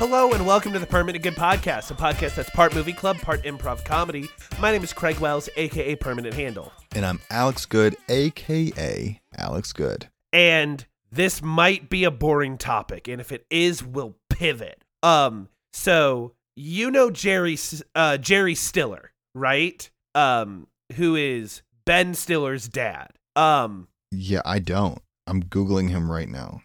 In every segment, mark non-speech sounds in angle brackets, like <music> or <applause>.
Hello and welcome to the Permanent Good Podcast, a podcast that's part movie club, part improv comedy. My name is Craig Wells, aka Permanent Handle. And I'm Alex Good, aka Alex Good. And this might be a boring topic, and if it is, we'll pivot. Um, so you know Jerry uh Jerry Stiller, right? Um, who is Ben Stiller's dad. Um, Yeah, I don't. I'm Googling him right now.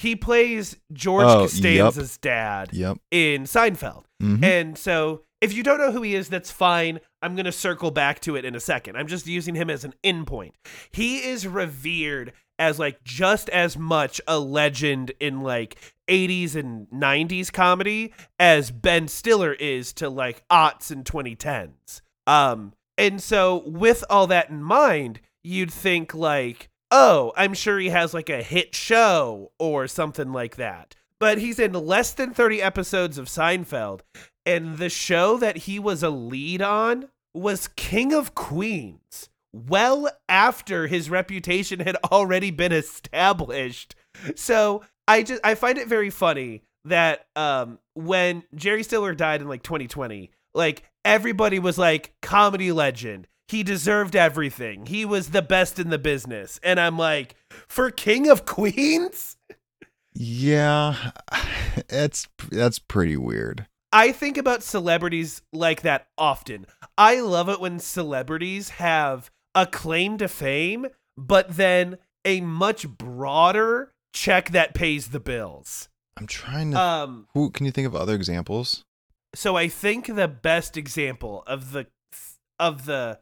He plays George Oh, Costanza's dad Yep. in Seinfeld. Mhm. And so, if you don't know who he is, that's fine. I'm going to circle back to it in a second. I'm just using him as an endpoint. He is revered as like just as much a legend in like 80s and 90s comedy as Ben Stiller is to like aughts and 2010s. Um, and so, with all that in mind, you'd think like, oh, I'm sure he has like a hit show or something like that. But he's in less than 30 episodes of Seinfeld, and the show that he was a lead on was King of Queens. Well after his reputation had already been established. So I just I find it very funny that um when Jerry Stiller died in like 2020, like everybody was like comedy legend. He deserved everything. He was the best in the business. And I'm like, for King of Queens? Yeah, it's that's pretty weird. I think about celebrities like that often. I love it when celebrities have a claim to fame, but then a much broader check that pays the bills. I'm trying to. Um, who can you think of other examples? so I think the best example of the of the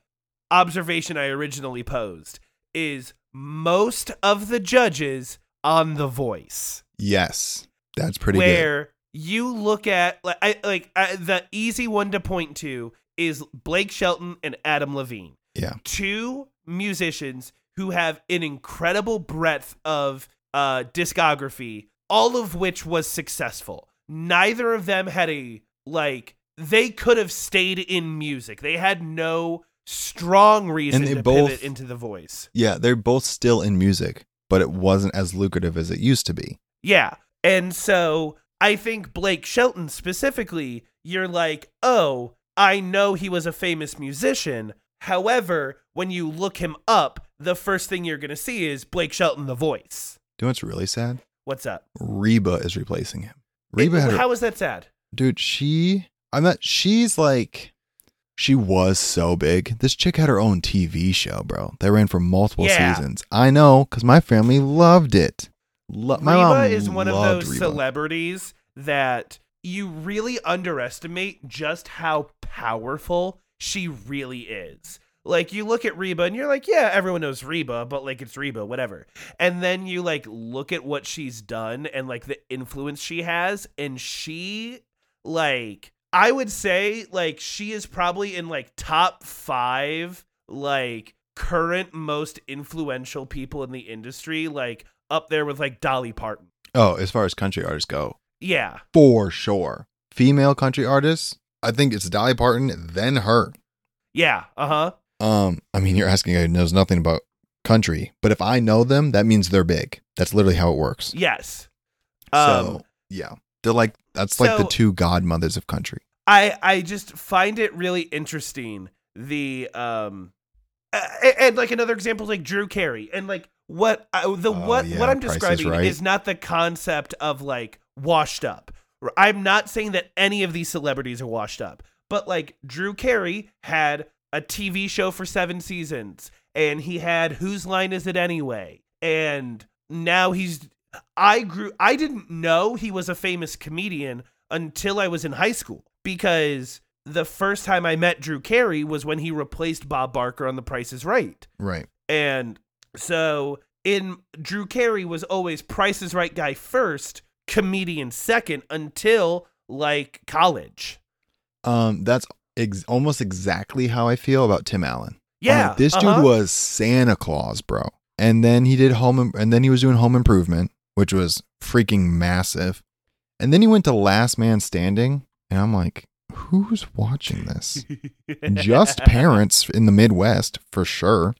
observation I originally posed is most of the judges on The Voice. Yes, that's pretty good. where you look at like I like I, the easy one to point to is Blake Shelton and Adam Levine, Yeah, two musicians who have an incredible breadth of uh discography, all of which was successful. Neither of them had a like they could have stayed in music. They had no strong reason they to both- pivot into the voice. yeah, they're both still in music, but it wasn't as lucrative as it used to be. Yeah. And so I think Blake Shelton specifically, you're like, oh, I know he was a famous musician. However, when you look him up, the first thing you're going to see is Blake Shelton, the voice. Do you know what's really sad? What's up? Reba is replacing him. Reba It- had her, how is that sad? dude. She, I'm not. She's like, she was so big. This chick had her own TV show, bro. That ran for multiple Yeah. seasons. I know, cause my family loved it. Lo- my Reba mom is one of those Reba. celebrities that you really underestimate just how powerful she really is. Like you look at Reba and you're like, yeah, everyone knows Reba, but like it's Reba, whatever. And then you like look at what she's done and like the influence she has and she like I would say like she is probably in like top 5 like current most influential people in the industry like up there with like Dolly Parton. Oh, as far as country artists go, Yeah. for sure. Female country artists, I think it's Dolly Parton, then her. Yeah. Uh-huh. Um, I mean, you're asking a who knows nothing about country, but if I know them, that means they're big. That's literally how it works. Yes. Um so yeah, they're like that's like the two godmothers of country. I I just find it really interesting the um uh, and, and, like another example is like Drew Carey and like what uh, the Oh, what yeah, what I'm Price is describing Right. is not the concept of like washed up. I'm not saying that any of these celebrities are washed up, but like Drew Carey had a TV show for 7 seasons and he had Whose Line Is It Anyway? And now he's I grew I didn't know he was a famous comedian until I was in high school because the first time I met Drew Carey was when he replaced Bob Barker on The Price is Right. Right. And so in Drew Carey was always Price is Right guy first, comedian second until like college. Um, that's ex- almost exactly how I feel about Tim Allen. Yeah. like, this uh-huh. dude was Santa Claus, bro. And then he did home, and then he was doing Home Improvement, which was freaking massive. And then he went to Last Man Standing, and I'm like, who's watching this? <laughs> Just parents in the Midwest for sure.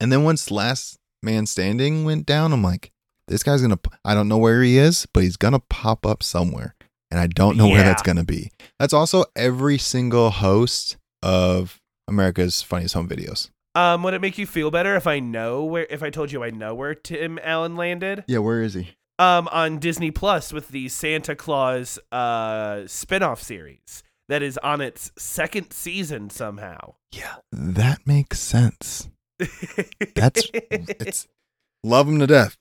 And then once Last Man Standing went down, I'm like, this guy's gonna. I don't know where he is, but he's gonna pop up somewhere. and I don't know where that's going to be. That's also every single host of America's Funniest Home Videos. Um, would it make you feel better if I know where if I told you I know where Tim Allen landed? Yeah, where is he? Um, on Disney Plus with the Santa Claus uh spin-off series that is on its second season somehow. Yeah, that makes sense. That's <laughs> it's love him to death.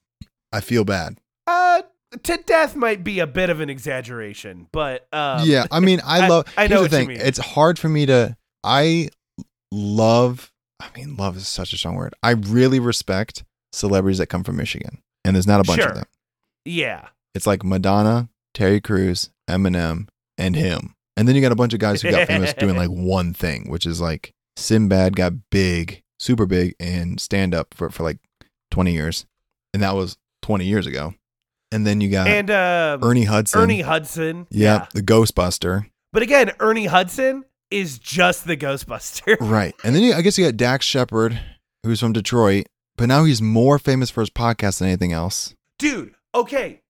I feel bad. uh to death might be a bit of an exaggeration, but um, yeah, I mean, I, <laughs> I- love. I know here's what the thing. It's hard for me to. I love. I mean, love is such a strong word. I really respect celebrities that come from Michigan, and there's not a bunch Sure. of them. yeah, It's like Madonna, Terry Crews, Eminem, and him. And then you got a bunch of guys who got famous <laughs> doing like one thing, which is like Sinbad got big, super big and stand up for, for like 20 years. And that was 20 years ago. And then you got and um, Ernie Hudson. Ernie Hudson. yeah, the Ghostbuster. But again, Ernie Hudson is just the Ghostbuster. <laughs> Right. And then you, I guess you got Dax Shepard, who's from Detroit, but now he's more famous for his podcast than anything else. Dude, okay.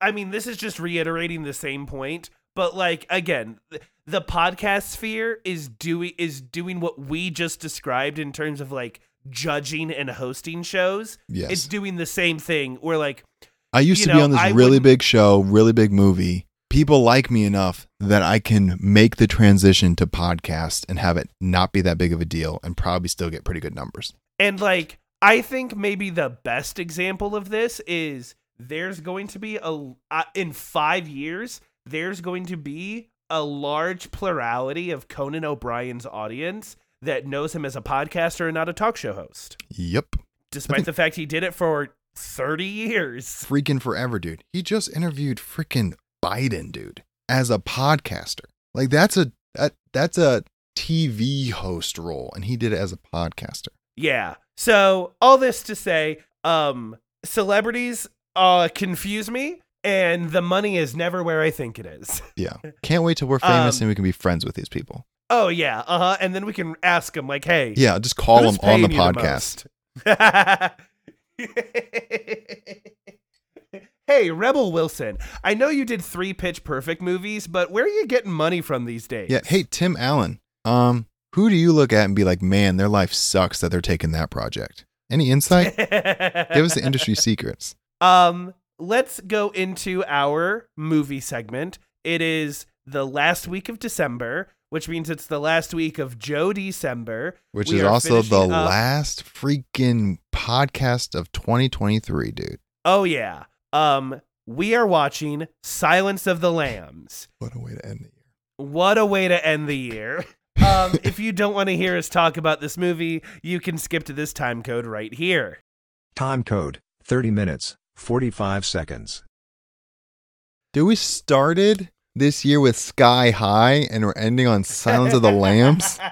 I mean, this is just reiterating the same point, but like again, th- the podcast sphere is doing is doing what we just described in terms of like judging and hosting shows. Yes. It's doing the same thing. Where like I used to be on this I really wouldn't- big show, really big movie. People like me enough that I can make the transition to podcast and have it not be that big of a deal and probably still get pretty good numbers. And like, I think maybe the best example of this is there's going to be a uh, in five years there's going to be a large plurality of Conan O'Brien's audience that knows him as a podcaster and not a talk show host, Yep. despite the fact he did it for 30 years. Freaking forever, dude. He just interviewed freaking Biden, dude, as a podcaster. Like that's a that that's a TV host role and he did it as a podcaster. Yeah. So all this to say, um, celebrities uh confuse me, and the money is never where I think it is. <laughs> Yeah. Can't wait till we're famous Um, and we can be friends with these people. Oh yeah, uh huh. And then we can ask them like, "Hey, Yeah, just call them on the podcast. most? <laughs> <laughs> hey, Rebel Wilson, I know you did three Pitch Perfect movies, but where are you getting money from these days? Yeah. Hey, Tim Allen. Um, who do you look at and be like, man, their life sucks that they're taking that project? Any insight? <laughs> Give us the industry secrets. Um, let's go into our movie segment. It is the last week of December, which means it's the last week of Joe December. Which We is also the up- last freaking podcast of 2023, dude. Oh yeah. Um, we are watching Silence of the Lambs. What a way to end the year. What a way to end the year. Um, <laughs> if you don't want to hear us talk about this movie, you can skip to this time code right here. Time code 30 minutes, 45 seconds. Dude, we started this year with Sky High and we're ending on Silence of the Lambs. <laughs>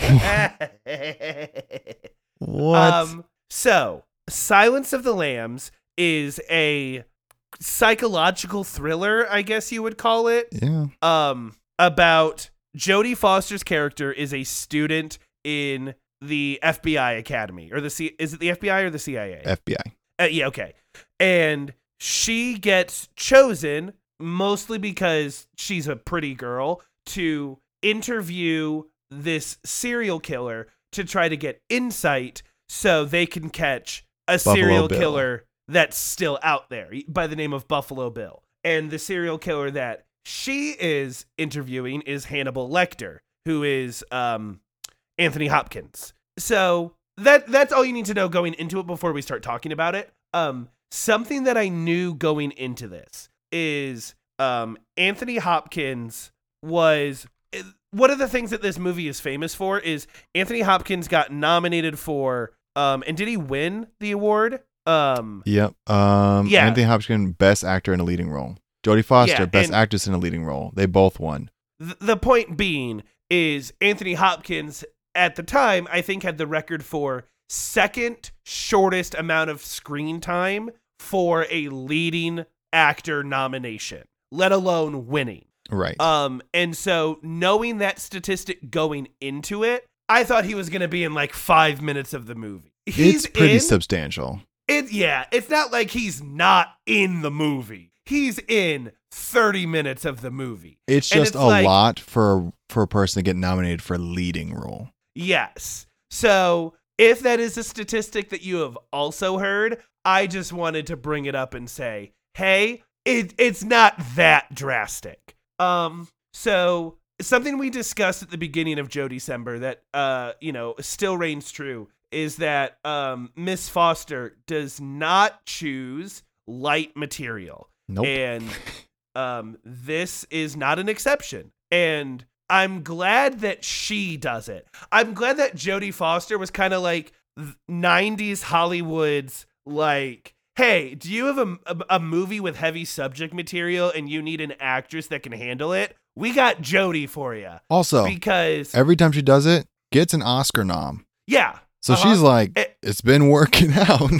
<laughs> What? Um, so, Silence of the Lambs is a psychological thriller, I guess you would call it. yeah. Um, about Jodie Foster's character is a student in the FBI Academy, or the C. Is it the FBI or the CIA? FBI. Uh, yeah, okay. And she gets chosen mostly because she's a pretty girl to interview this serial killer to try to get insight so they can catch a Buffalo serial Bill. killer that's still out there by the name of Buffalo Bill. And the serial killer that she is interviewing is Hannibal Lecter, who is um, Anthony Hopkins. So that that's all you need to know going into it before we start talking about it. Um, something that I knew going into this is um, Anthony Hopkins was eh, one of the things that this movie is famous for is Anthony Hopkins got nominated for um, and did he win the award? Um, Yep. Um, Yeah. Anthony Hopkins, best actor in a leading role. Jodie Foster, Yeah, best actress in a leading role. They both won. th- the point being is Anthony Hopkins at the time I think had the record for second shortest amount of screen time for a leading actor nomination, let alone winning. Right. Um and so knowing that statistic going into it, I thought he was going to be in like 5 minutes of the movie. He's it's pretty in, substantial. It, yeah, it's not like he's not in the movie. he's in 30 minutes of the movie. It's just it's a like- lot for for a person to get nominated for leading role. Yes. So, if that is a statistic that you have also heard, I just wanted to bring it up and say, hey, it, it's not that drastic. Um, so something we discussed at the beginning of Joe December that uh, you know, still reigns true is that um Miss Foster does not choose light material. Nope. And <laughs> um, this is not an exception. And I'm glad that she does it. I'm glad that Jodie Foster was kind of like 90s Hollywood's like, hey, do you have a, a, a movie with heavy subject material and you need an actress that can handle it? We got Jodie for you. also, Because, every time she does it, gets an Oscar nom. yeah. So Uh-huh. she's like, Eh. it's been working <laughs> out.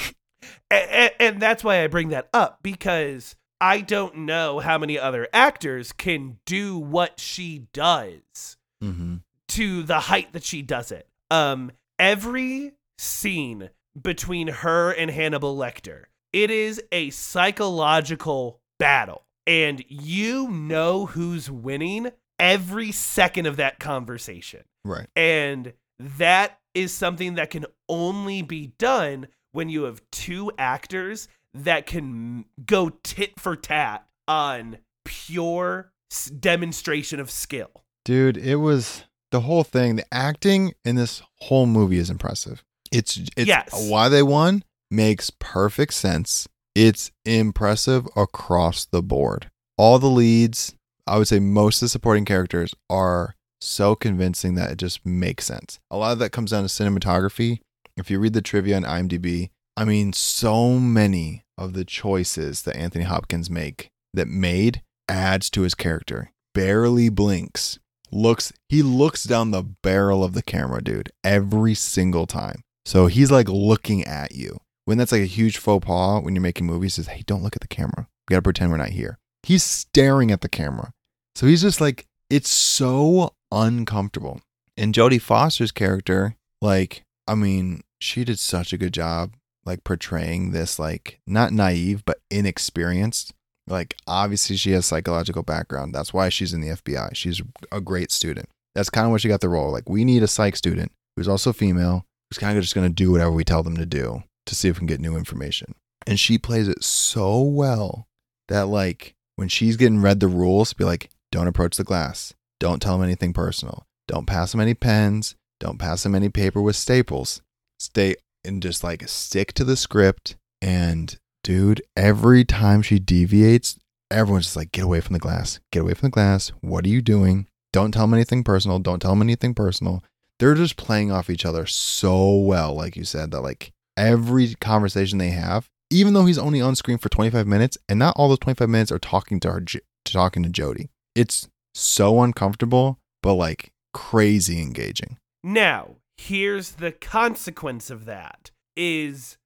and, and that's why I bring that up because I don't know how many other actors can do what she does mm-hmm. to the height that she does it. Um, every scene between her and Hannibal Lecter, it is a psychological battle, and you know who's winning every second of that conversation. Right. And that is something that can only be done when you have two actors that can go tit for tat on pure demonstration of skill. Dude, it was the whole thing. The acting in this whole movie is impressive. It's it's Yes. why they won makes perfect sense. It's impressive across the board. All the leads, I would say most of the supporting characters are so convincing that it just makes sense. A lot of that comes down to cinematography. If you read the trivia on IMDb, I mean, so many of the choices that Anthony Hopkins make that made adds to his character. Barely blinks. Looks he looks down the barrel of the camera, dude, every single time. So he's like looking at you. When that's like a huge faux pas when you're making movies, is hey, don't look at the camera. We gotta pretend we're not here. He's staring at the camera. So he's just like, it's so uncomfortable. And Jodie Foster's character, like, I mean, she did such a good job, like portraying this, like, not naive, but inexperienced. Like, obviously, she has psychological background. That's why she's in the FBI. She's a great student. That's kind of why she got the role. Like, we need a psych student who's also female, who's kind of just going to do whatever we tell them to do to see if we can get new information. And she plays it so well that, like, when she's getting read the rules, be like, don't approach the glass. Don't tell him anything personal. Don't pass him any pens. Don't pass him any paper with staples. Stay and just like stick to the script. And dude, every time she deviates, everyone's just like, get away from the glass. Get away from the glass. What are you doing? Don't tell him anything personal. Don't tell him anything personal. They're just playing off each other so well, like you said, that like every conversation they have, even though he's only on screen for 25 minutes, and not all those 25 minutes are talking to her, talking to Jodie. It's so uncomfortable, but like crazy engaging. Now, here's the consequence of that is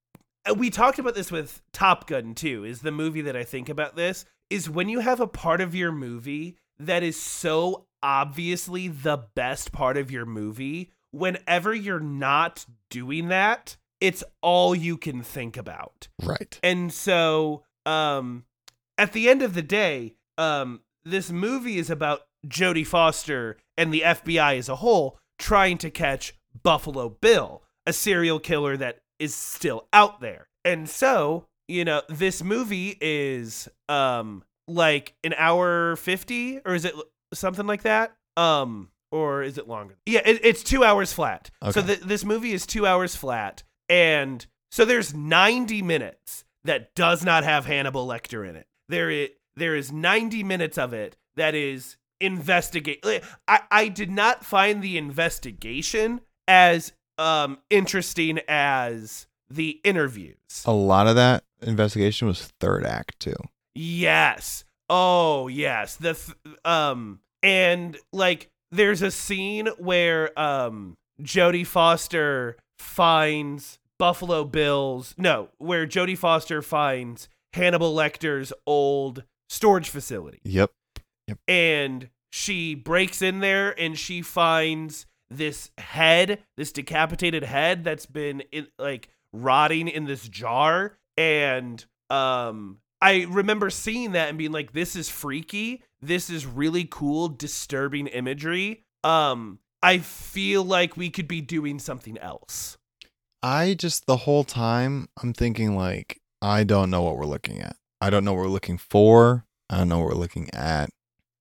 uh, we talked about this with Top Gun too. Is the movie that I think about this is when you have a part of your movie that is so obviously the best part of your movie, whenever you're not doing that, it's all you can think about. Right. And so, um, at the end of the day, um, this movie is about Jodie Foster and the FBI as a whole trying to catch Buffalo Bill, a serial killer that is still out there. And so, you know, this movie is um like an hour 50 or is it something like that? Um or is it longer? Yeah, it, it's 2 hours flat. So Okay. th- this movie is 2 hours flat and so there's 90 minutes that does not have Hannibal Lecter in it. There is there is 90 minutes of it that is investigate. I I did not find the investigation as um interesting as the interviews. A lot of that investigation was third act too. Yes. Oh, yes. The th- um and like there's a scene where um Jodie Foster finds Buffalo Bill's no, where Jodie Foster finds Hannibal Lecter's old storage facility. Yep. yep. And she breaks in there and she finds this head, this decapitated head that's been in, like rotting in this jar and um I remember seeing that and being like, this is freaky. This is really cool, disturbing imagery. Um, I feel like we could be doing something else. I just the whole time I'm thinking like I don't know what we're looking at. I don't know what we're looking for. I don't know what we're looking at.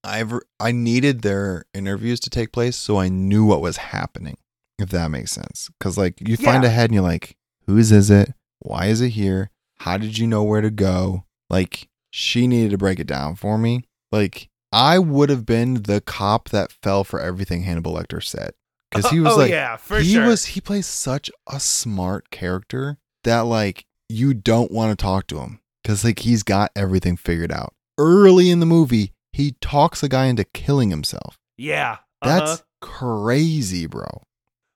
I've I needed their interviews to take place so I knew what was happening. If that makes sense. Cuz like you find Yeah. ahead and you're like whose is it? Why is it here? How did you know where to go? Like she needed to break it down for me. Like I would have been the cop that fell for everything Hannibal Lecter said. Cuz he <laughs> oh, was oh like yeah, for he sure. was he plays such a smart character that like you don't want to talk to him because like he's got everything figured out. Early in the movie he talks a guy into killing himself. Yeah. uh-huh. that's crazy bro.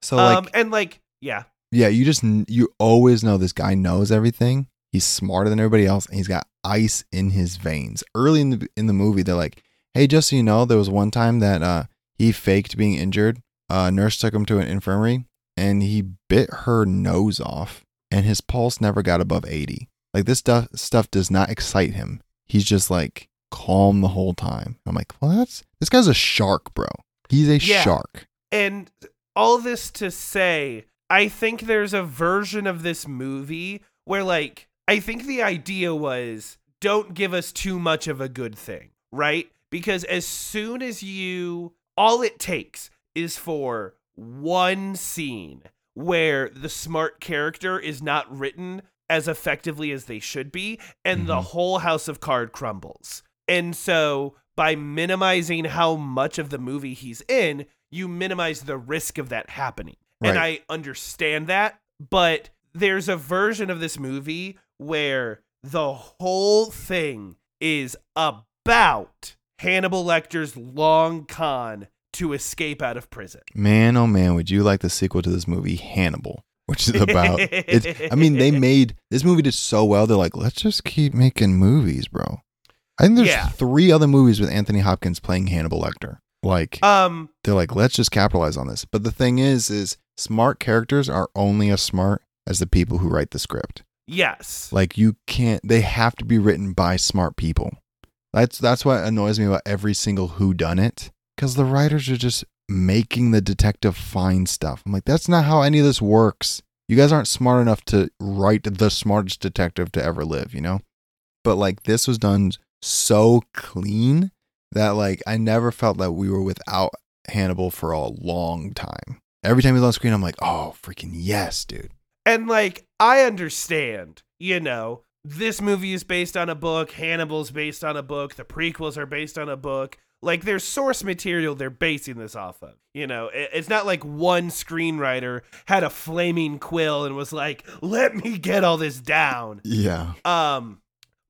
So like um, and like, yeah, yeah you just you always know this guy knows everything. He's smarter than everybody else and he's got ice in his veins. Early in the in the movie they're like hey just so you know there was one time that uh he faked being injured. A nurse took him to an infirmary and he bit her nose off and his pulse never got above 80 like this stuff stuff does not excite him. He's just like calm the whole time. I'm like well that's this guy's a shark bro. He's a Yeah. shark. And all this to say, I think there's a version of this movie where, like, I think the idea was don't give us too much of a good thing, right? Because as soon as you, all it takes is for one scene where the smart character is not written as effectively as they should be, and the Mhm. whole house of card crumbles. And so by minimizing how much of the movie he's in, you minimize the risk of that happening. And I understand that, but there's a version of this movie where the whole thing is about Hannibal Lecter's long con to escape out of prison. Man, oh man, would you like the sequel to this movie, Hannibal? Which is about it's I mean, they <laughs> made this movie did so well, they're like, let's just keep making movies, bro. I think there's Yeah. three other movies with Anthony Hopkins playing Hannibal Lecter. Like Um they're like, let's just capitalize on this. But the thing is, is smart characters are only as smart as the people who write the script. yes. Like you can't they have to be written by smart people. That's that's what annoys me about every single who done it. Because the writers are just making the detective find stuff. I'm like, that's not how any of this works. You guys aren't smart enough to write the smartest detective to ever live, you know? But like this was done so clean that like I never felt that we were without Hannibal for a long time. Every time he's on screen, I'm like, oh freaking yes, dude. And like, I understand, you know, this movie is based on a book, Hannibal's based on a book, the prequels are based on a book. Like, there's source material they're basing this off of. You know, it's not like one screenwriter had a flaming quill and was like, let me get all this down. Yeah. Um,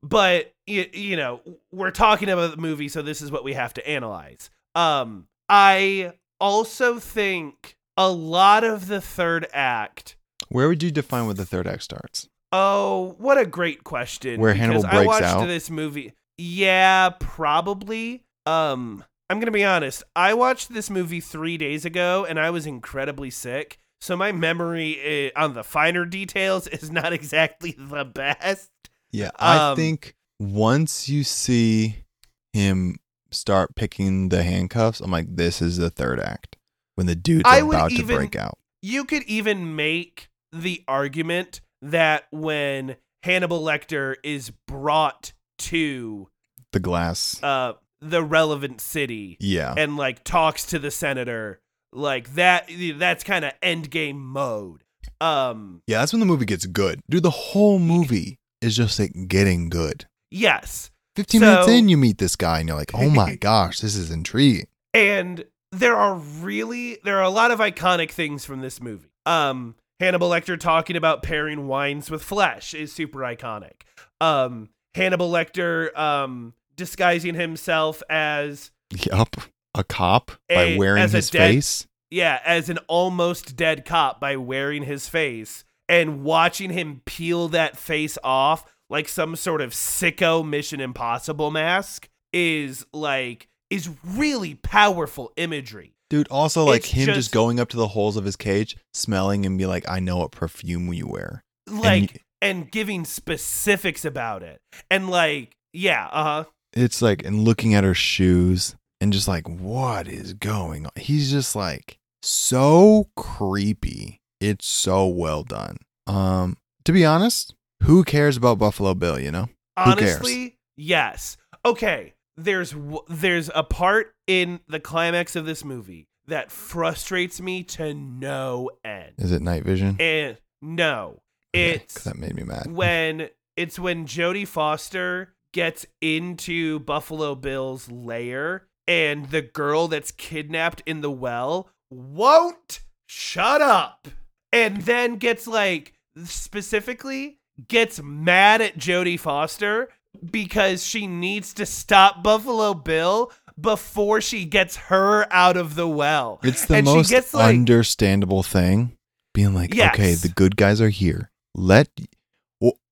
but you, you know, we're talking about the movie, so this is what we have to analyze. Um, I also think a lot of the third act Where would you define where the third act starts? Oh, what a great question. Where Hannibal because I watched out? this movie. Yeah, probably. Um, I'm gonna be honest. I watched this movie three days ago, and I was incredibly sick. So my memory uh, on the finer details <laughs> is not exactly the best. Yeah, I Um, think once you see him start picking the handcuffs, I'm like, this is the third act when the dude's I about even- to break out. You could even make the argument that when Hannibal Lecter is brought to The glass. uh the relevant city, yeah. and like talks to the senator like that that's kind of end game mode um yeah, that's when the movie gets good. Dude, the whole movie is just like getting good. yes 15 minutes in, you meet this guy and you're like, oh my <laughs> gosh, this is intriguing. and there are really there are a lot of iconic things from this movie um hannibal lecter talking about pairing wines with flesh is super iconic um hannibal lecter um disguising himself as Yup. A cop by A- wearing as a his dead- face. yeah, as an almost dead cop by wearing his face and watching him peel that face off like some sort of sicko Mission Impossible mask is like is really powerful imagery. Dude, also like It's him just, just- going up to the holes of his cage, smelling and be like, I know what perfume you wear. And Like y- and giving specifics about it. And like, yeah, uh-huh. It's like and looking at her shoes and just like what is going on? He's just like so creepy. It's so well done. Um to be honest, who cares about Buffalo Bill, you know? Who cares? Honestly, yes. Okay, there's there's a part in the climax of this movie that frustrates me to no end. Is it night vision? And no, <laughs> it's that made me mad. when it's when Jodie Foster gets into Buffalo Bill's lair and the girl that's kidnapped in the well won't shut up and then gets like specifically gets mad at Jodie Foster because she needs to stop Buffalo Bill before she gets her out of the well. It's the and most gets, like- understandable thing. Being like, okay, the good guys are here. Let.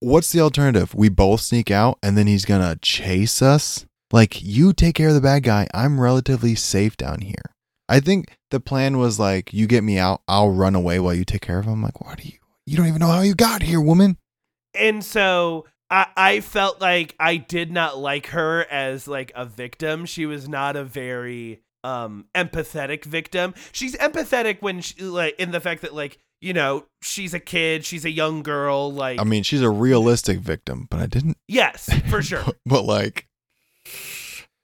Wh- What's the alternative? We both sneak out, and then he's gonna chase us. Like you take care of the bad guy. I'm relatively safe down here. I think the plan was like, you get me out, I'll run away while you take care of him. I'm like, what do you? You don't even know how you got here, woman. and so I, I felt like I did not like her as like a victim. She was not a very um empathetic victim. She's empathetic when she like in the fact that like you know she's a kid, she's a young girl. Like I mean, she's a realistic victim, but I didn't. yes, for <laughs> sure. But, but, like,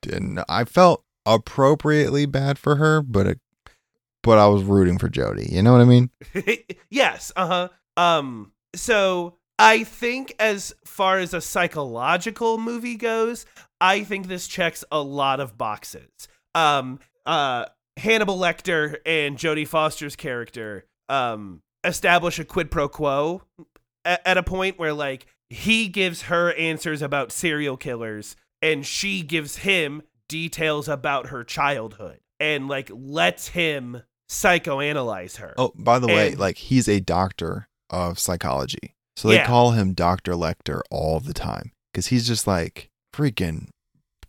didn't I felt appropriately bad for her, but it, but I was rooting for Jodie. You know what I mean? <laughs> yes, uh-huh. Um so I think as far as a psychological movie goes, I think this checks a lot of boxes. Um uh Hannibal Lecter and Jodie Foster's character um establish a quid pro quo at, at a point where like he gives her answers about serial killers and she gives him details about her childhood and like lets him psychoanalyze her. Oh, by the way, like he's a doctor of psychology, so they Yeah. call him Doctor Lecter all the time because he's just like freaking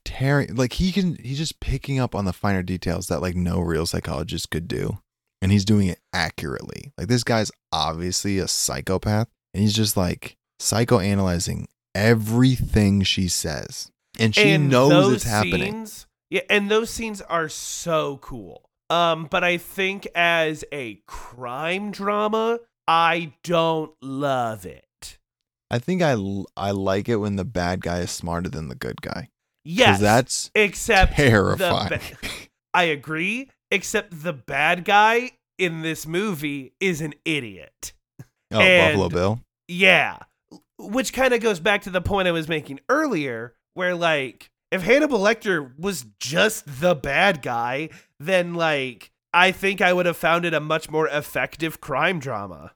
tearing. Like he can, he's just picking up on the finer details that like no real psychologist could do, and he's doing it accurately. Like this guy's obviously a psychopath, and he's just like psychoanalyzing everything she says, and she and knows it's happening. Scenes, yeah, and those scenes are so cool. Um, but I think as a crime drama, I don't love it. I think I I like it when the bad guy is smarter than the good guy. Yes, that's except terrifying. ba- I agree. Except the bad guy in this movie is an idiot. Oh, And- Buffalo Bill. Yeah. Which kind of goes back to the point I was making earlier, where, like, if Hannibal Lecter was just the bad guy, then, like, I think I would have found it a much more effective crime drama.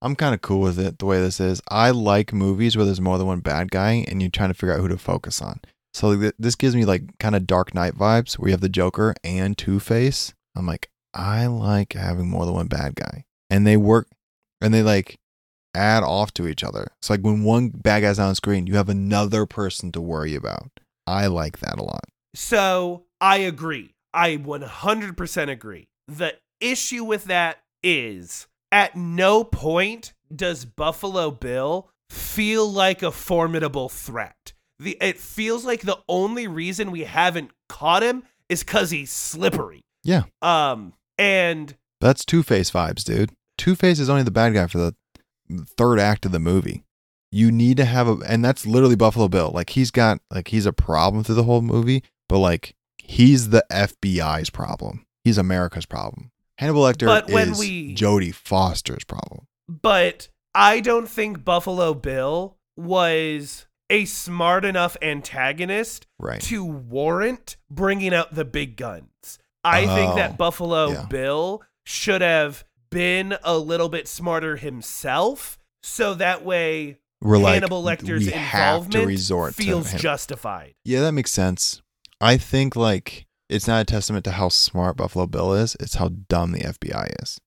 I'm kind of cool with it the way this is. I like movies where there's more than one bad guy and you're trying to figure out who to focus on. So this gives me like kind of Dark Knight vibes where you have the Joker and Two Face. I'm like, I like having more than one bad guy, and they work and they like add off to each other. It's like when one bad guy's on screen, you have another person to worry about. I like that a lot. So I agree. I 100% agree. The issue with that is at no point does Buffalo Bill feel like a formidable threat. The it feels like the only reason we haven't caught him is cuz he's slippery. Yeah. Um and That's Two Face vibes, dude. Two Face is only the bad guy for the third act of the movie. You need to have a, and that's literally Buffalo Bill. Like he's got, like he's a problem through the whole movie, but like he's the FBI's problem. He's America's problem. Hannibal Lecter But when is we- Jodie Foster's problem. but I don't think Buffalo Bill was a smart enough antagonist Right. to warrant bringing out the big guns. I think Oh, that Buffalo yeah. Bill should have been a little bit smarter himself, so that way We're like, Hannibal Lecter's have to involvement feels justified. Yeah, that makes sense. I think like it's not a testament to how smart Buffalo Bill is. It's how dumb the FBI is.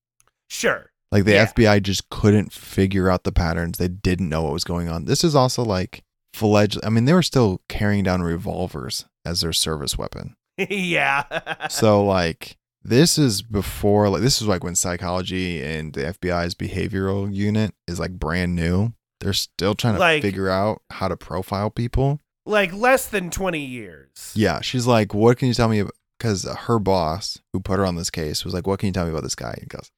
Sure. Like the Yeah. FBI just couldn't figure out the patterns. They didn't know what was going on. This is also like fledged. I mean, they were still carrying down revolvers as their service weapon. <laughs> yeah. So like this is before like this is like when psychology and the FBI's behavioral unit is like brand new. they're still trying to Like- figure out how to profile people. Like less than 20 years. Yeah, she's like, "What can you tell me?" Because her boss, who put her on this case, was like, "What can you tell me about this guy?" He goes,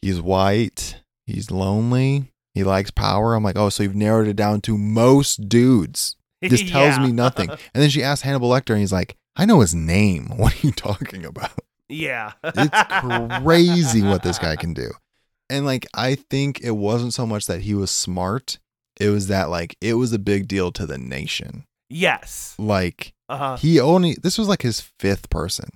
"He's white. He's lonely. He likes power." I'm like, "Oh, so you've narrowed it down to most dudes." <laughs> This tells Yeah. me nothing. And then she asked Hannibal Lecter, and he's like, "I know his name. <laughs> What are you talking about?" yeah. It's crazy what this guy can <laughs> do. And like I think it wasn't so much that he was smart, it was that like it was a big deal to the nation. Yes. Like Uh-huh. he only this was like his fifth person.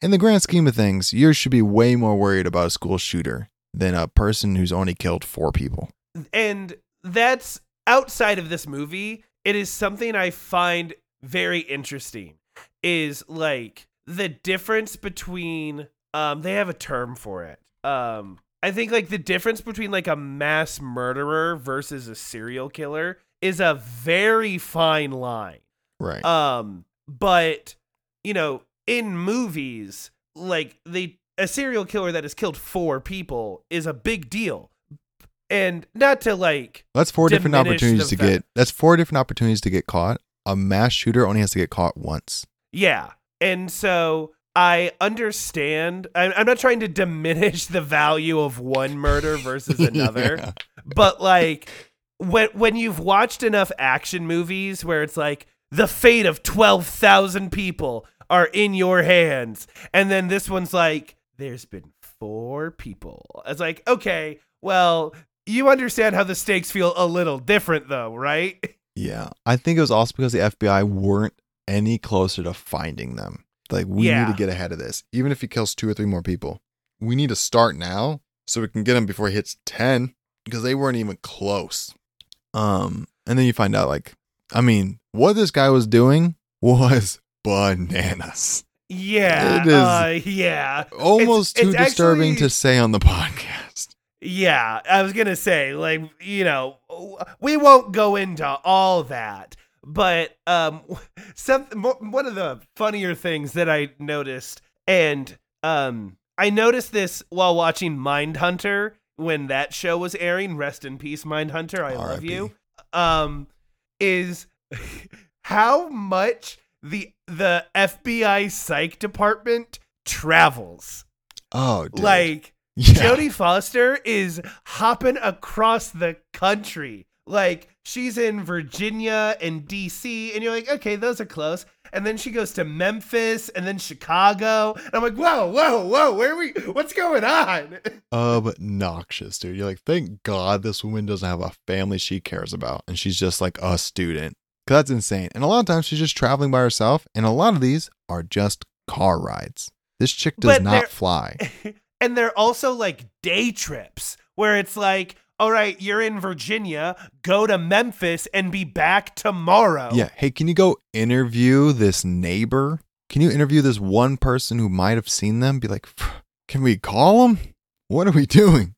In the grand scheme of things, you should be way more worried about a school shooter than a person who's only killed four people. And that's outside of this movie, it is something I find very interesting is like the difference between um they have a term for it. Um I think like the difference between like a mass murderer versus a serial killer is a very fine line. Right. Um, but you know, in movies, like they a serial killer that has killed four people is a big deal. And not to like that's four different opportunities to fact- get that's four different opportunities to get caught. A mass shooter only has to get caught once. yeah. And so I understand. I'm, I'm not trying to diminish the value of one murder versus <laughs> another. Yeah. but like when when you've watched enough action movies where it's like the fate of 12,000 people are in your hands and then this one's like there's been four people it's like okay well you understand how the stakes feel a little different though right <laughs> Yeah. I think it was also because the FBI weren't any closer to finding them. Like, we Yeah. need to get ahead of this. Even if he kills two or three more people, we need to start now so we can get him before he hits 10 because they weren't even close. Um, and then you find out, like, I mean, what this guy was doing was <laughs> bananas. Yeah It is uh, yeah Almost It's- too it's disturbing actually- to say on the podcast. Yeah, I was gonna say, like, you know, we won't go into all that, but um, <laughs> some one of the funnier things that I noticed, and um, I noticed this while watching Mindhunter when that show was airing. Rest in peace, Mindhunter. I love you. Um, is <laughs> how much the the FBI psych department travels. Oh, dude. Like <laughs> yeah. Jodie Foster is hopping across the country. Like she's in Virginia and DC, and you're like, okay, those are close. And then she goes to Memphis and then Chicago. And I'm like, whoa, whoa, whoa, where are we? What's going on? <laughs> obnoxious, dude. You're like, thank God this woman doesn't have a family she cares about, and she's just like a student. That's insane. And a lot of times she's just traveling by herself, and a lot of these are just car rides. This chick does But not fly. <laughs> and they're also like day trips where it's like, all right, you're in Virginia, go to Memphis and be back tomorrow. Yeah. Hey, can you go interview this neighbor? Can you interview this one person who might have seen them? Be like, can we call them? What are we doing?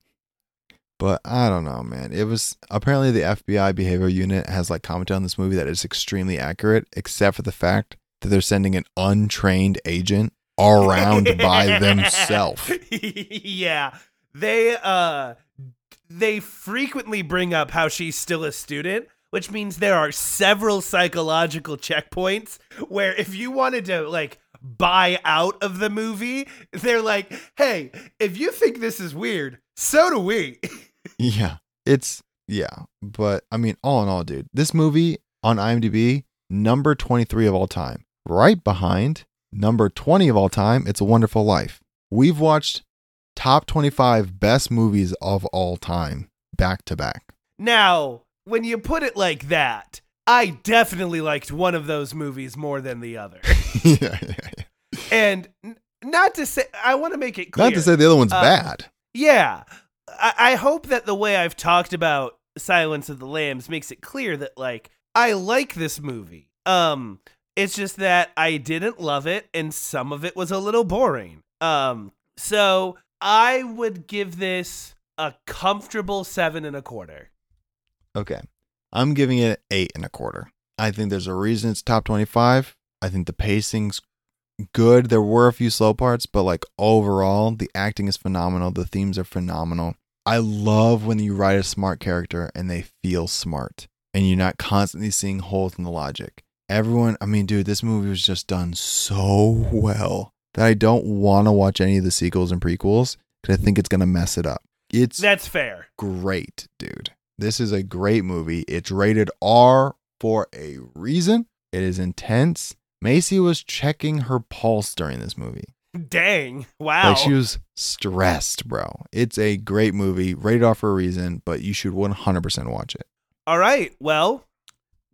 But I don't know, man. It was apparently the FBI behavior unit has like commented on this movie that it's extremely accurate, except for the fact that they're sending an untrained agent around by <laughs> themselves. yeah. They uh they frequently bring up how she's still a student, which means there are several psychological checkpoints where if you wanted to like buy out of the movie, they're like, "Hey, if you think this is weird, so do we." <laughs> Yeah. It's yeah. But I mean, all in all, dude, this movie on IMDb, number 23 of all time. Right behind number 20 of all time, It's a Wonderful Life. We've watched top 25 best movies of all time back to back. now, when you put it like that, I definitely liked one of those movies more than the other. yeah, <laughs> yeah, yeah. and n- not to say I want to make it clear. Not to say the other one's Uh, bad. Yeah. I-, I hope that the way I've talked about Silence of the Lambs makes it clear that like I like this movie. Um it's just that I didn't love it and some of it was a little boring. Um so I would give this a comfortable seven and a quarter. Okay. I'm giving it eight and a quarter. I think there's a reason it's top 25. I think the pacing's good. There were a few slow parts, but like overall, the acting is phenomenal. The themes are phenomenal. I love when you write a smart character and they feel smart and you're not constantly seeing holes in the logic. Everyone, I mean, dude, this movie was just done so well that I don't want to watch any of the sequels and prequels because I think it's going to mess it up. It's That's fair. great, dude. This is a great movie. It's rated R for a reason. It is intense. Macy was checking her pulse during this movie. Dang. Wow. Like she was stressed, bro. It's a great movie, rated R for a reason, but you should 100% watch it. All right. Well,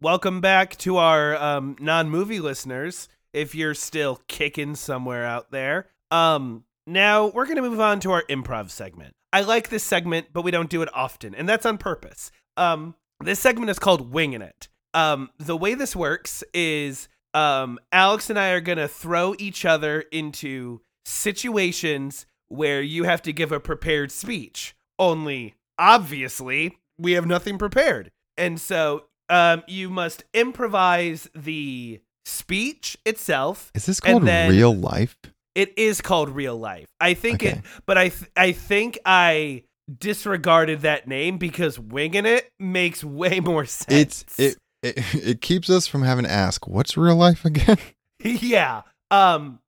welcome back to our um, non-movie listeners. If you're still kicking somewhere out there, um, now we're gonna move on to our improv segment. I like this segment, but we don't do it often, and that's on purpose. Um, this segment is called "Winging It." Um, the way this works is um, Alex and I are gonna throw each other into situations where you have to give a prepared speech. Only, obviously, we have nothing prepared. And so um, you must improvise the speech itself. Is this called then- real life? It is called real life. I think it, but I th- I think I disregarded that name because winging it makes <laughs> way more sense. It's it, it it keeps us from having to ask, what's real life <laughs> again? <laughs> yeah. Um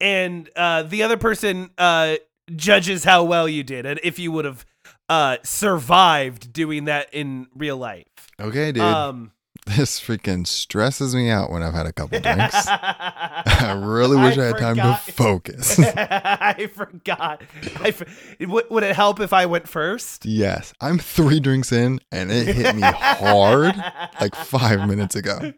and uh the other person uh judges how well you did and if you would have uh survived doing that in real life. Okay, dude. Um <laughs> this freaking stresses me out when I've had a couple drinks. <laughs> I really wish I, had time to focus. <laughs> I forgot. I for- would, would it help if I went first? yes, I'm three drinks in and it hit me hard like five minutes ago.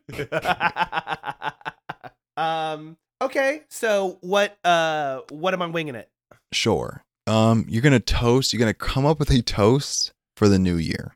um. Okay. So what? Uh. What am I winging it? Sure. Um, you're gonna toast. You're gonna come up with a toast for the new year.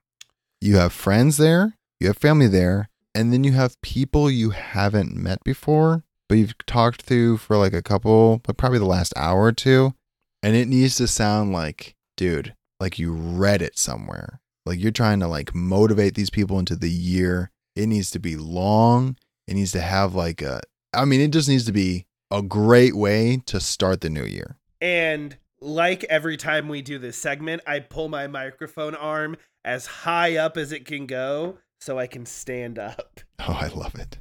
You have friends there. You have family there, and then you have people you haven't met before, but you've talked to for like a couple, but probably the last hour or two, and it needs to sound like, dude, like you read it somewhere. Like you're trying to like motivate these people into the year. It needs to be long. It needs to have like a. I mean, it just needs to be a great way to start the new year. And like every time we do this segment, I pull my microphone arm as high up as it can go so I can stand up. <laughs> Oh, I love it.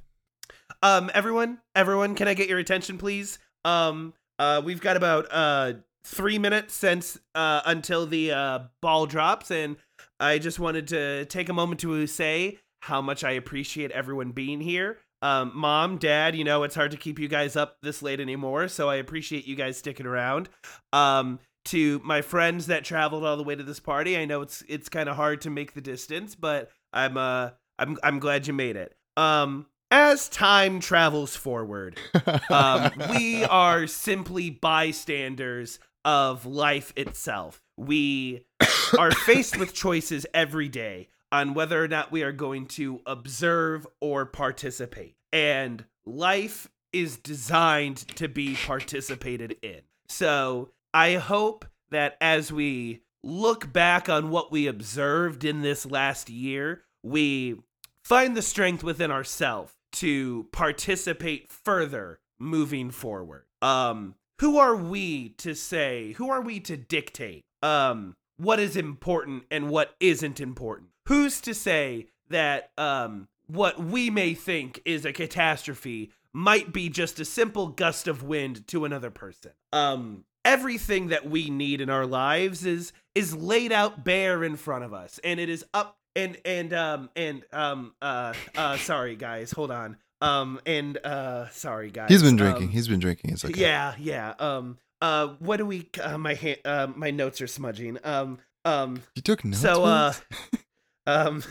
Um, everyone, everyone, can I get your attention, please? Um, uh, we've got about uh three minutes since uh until the uh ball drops, and I just wanted to take a moment to say how much I appreciate everyone being here. Um, mom, dad, you know it's hard to keep you guys up this late anymore, so I appreciate you guys sticking around. Um, to my friends that traveled all the way to this party, I know it's it's kind of hard to make the distance, but I'm uh I'm I'm glad you made it. Um, as time travels forward, um, we <laughs> are simply bystanders of life itself. We are faced with <coughs> choices every day on whether or not we are going to observe or participate. And life is designed to be participated in. So I hope that as we look back on what we observed in this last year, we find the strength within ourselves to participate further moving forward. Um, who are we to say, who are we to dictate um what is important and what isn't important? Who's to say that um what we may think is a catastrophe might be just a simple gust of wind to another person? Um everything that we need in our lives is is laid out bare in front of us and it is up and and um and um uh uh sorry guys hold on um and uh sorry guys He's been Um, drinking. He's been drinking. It's okay. yeah yeah um uh what do we uh, my hand uh, my notes are smudging um um You took notes. so uh <laughs> um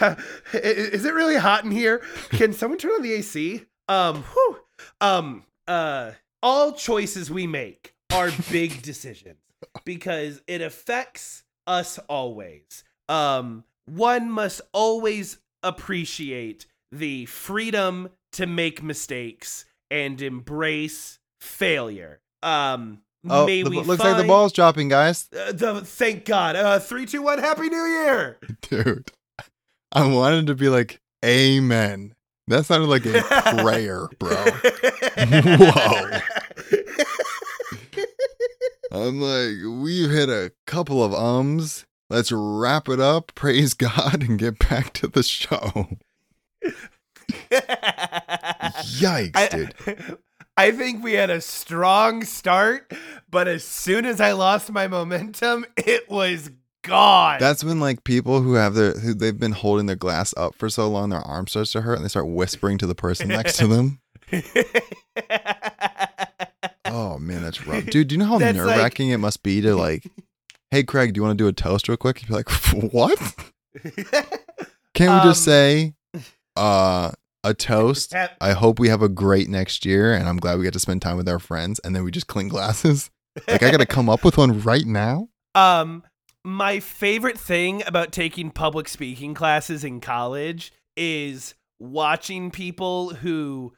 <laughs> is it really hot in here can someone turn on the ac um whew, um uh all choices we make are big decisions because it affects us always um one must always appreciate the freedom to make mistakes and embrace failure um oh, the- looks like the ball's dropping, guys. uh, the thank god uh three two one happy new year <laughs> Dude, I wanted to be like, Amen. That sounded like a <laughs> prayer, bro. <laughs> Whoa. I'm like, we've hit a couple of ums. let's wrap it up. <laughs> Praise God and get back to the show. Yikes, dude. I, I think we had a strong start, but as soon as I lost my momentum, <laughs> it was gone. That's when like people who have their who they've been holding their glass up for so long, their arm starts to hurt, and they start whispering to the person next to them. <laughs> Oh man, that's rough, <laughs> dude. Do you know how nerve wracking it must be to <laughs> like, hey Craig, do you want to do a toast real quick? You'd be like, <laughs> what? Can't we just Um, say, uh, a toast? I hope we have a great next year, and I'm glad we get to spend time with our friends, and then we just clink glasses. Like I got to come up with one right now. Um, my favorite thing about taking public speaking classes in college is watching people who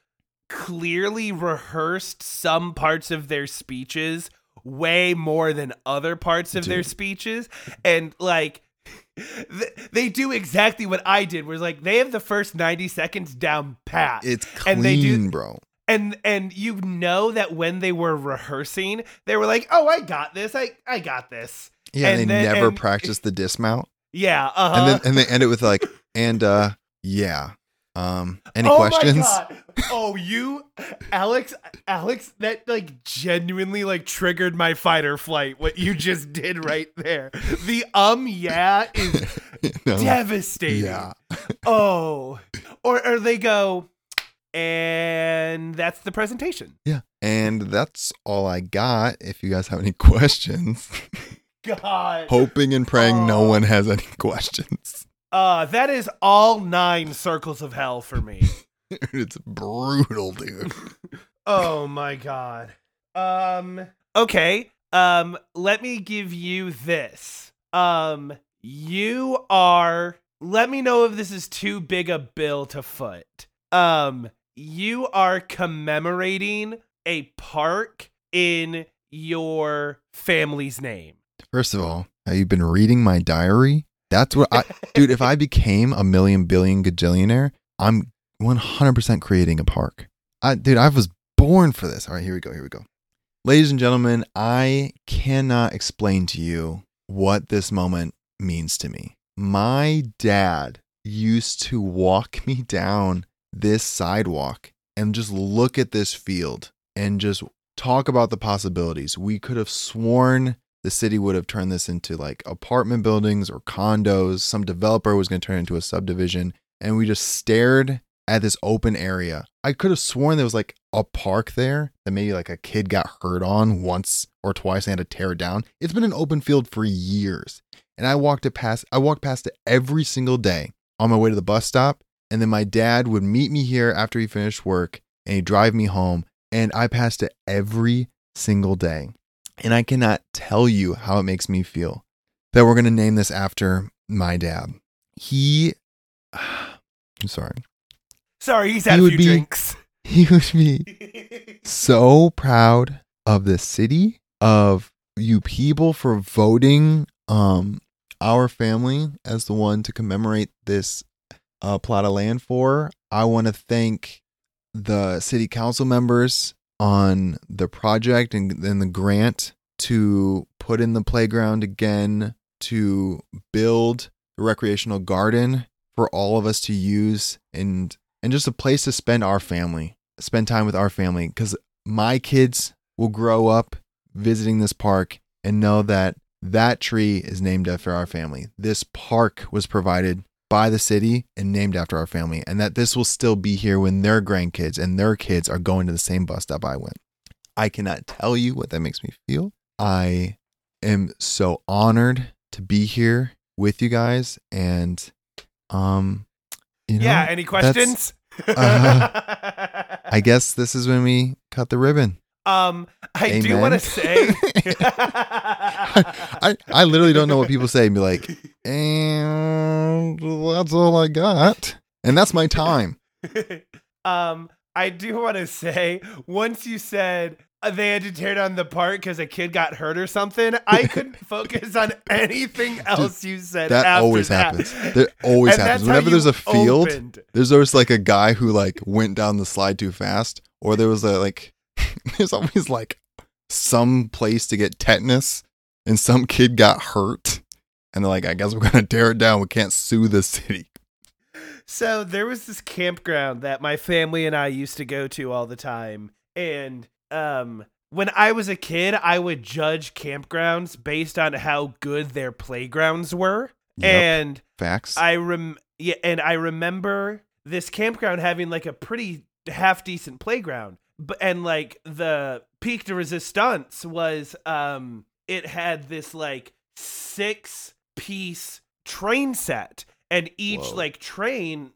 clearly rehearsed some parts of their speeches way more than other parts of their speeches. And like <laughs> they do exactly what I did it's like they have the first 90 seconds down pat. It's clean, And they do- bro. and and you know that when they were rehearsing they were like oh I got this. I I got this. Yeah, and they then- never and- practice the dismount, yeah uh-huh and then and they end it with like, and uh, yeah. Um, any oh questions? My God. Oh, you, Alex, Alex, that like genuinely like triggered my fight or flight. What you just did right there. The um yeah is <laughs> No. devastating. Yeah. <laughs> Oh, or or they go, and that's the presentation. Yeah. And that's all I got. If you guys have any <laughs> questions, God. hoping and praying no Oh. one has any questions. Uh, that is all nine circles of hell for me. <laughs> it's brutal, dude. <laughs> Oh my god. Um okay. Um let me give you this. Um you are let me know if this is too big a bill to foot. Um you are commemorating a park in your family's name. First of all, have you been reading my diary? That's what I, <laughs> dude. If I became a million billion gajillionaire, I'm 100% creating a park. I, dude, I was born for this. All right, here we go. Here we go. Ladies and gentlemen, I cannot explain to you what this moment means to me. My dad used to walk <laughs> me down this sidewalk and just look at this field and just talk about the possibilities. We could have sworn the city would have turned this into like apartment buildings or condos. Some developer was going to turn it into a subdivision. And we just stared at this open area. I could have sworn there was like a park there that maybe like a kid got hurt on once or twice and had to tear it down. It's been an open field for years. And I walked it past I walked past it every single day on my way to the bus stop. And then my dad would meet me here after he finished work and he'd drive me home. And I passed it every single day. And I cannot tell you how it makes me feel that we're going to name this after my dad. He, <sighs> I'm sorry, Sorry, he's had He a few be- drinks. <laughs> he would be <laughs> so proud of the city, of you people for voting um, our family as the one to commemorate this uh, plot of land for. I want to thank the city council members on the project and then the grant to put in the playground again, to build a recreational garden for all of us to use and and just a place to spend our family, spend time with our family cuz my kids will grow up visiting this park and know that that tree is named after our family. This park was provided by the city and named after our family, and that this will still be here when their grandkids and their kids are going to the same bus stop I went. I cannot tell you what that makes me feel. I am so honored to be here with you guys, and um, you know, yeah, any questions? <laughs> I guess this is when we cut the ribbon. um I do want to say <laughs> I, I literally don't know what people say and be like, and that's all I got. And that's my time. <laughs> um, I do want to say once you said uh, they had to tear down the park because a kid got hurt or something, I <laughs> couldn't focus on anything else you said. That always that. happens. That always And happens. Whenever there's a field, opened. there's always like a guy who like went down the slide too fast, or there was a like, <laughs> there's always like some place to get tetanus, and some kid got hurt, And they're like, I guess we're gonna tear it down. We can't sue the city. So there was this campground that my family and I used to go to all the time. And um when I was a kid, I would judge campgrounds based on how good their playgrounds were. Yep. And Facts. I rem yeah, and I remember this campground having like a pretty half decent playground. But and like the peak de resistance was um it had this like six piece train set and each Whoa. like train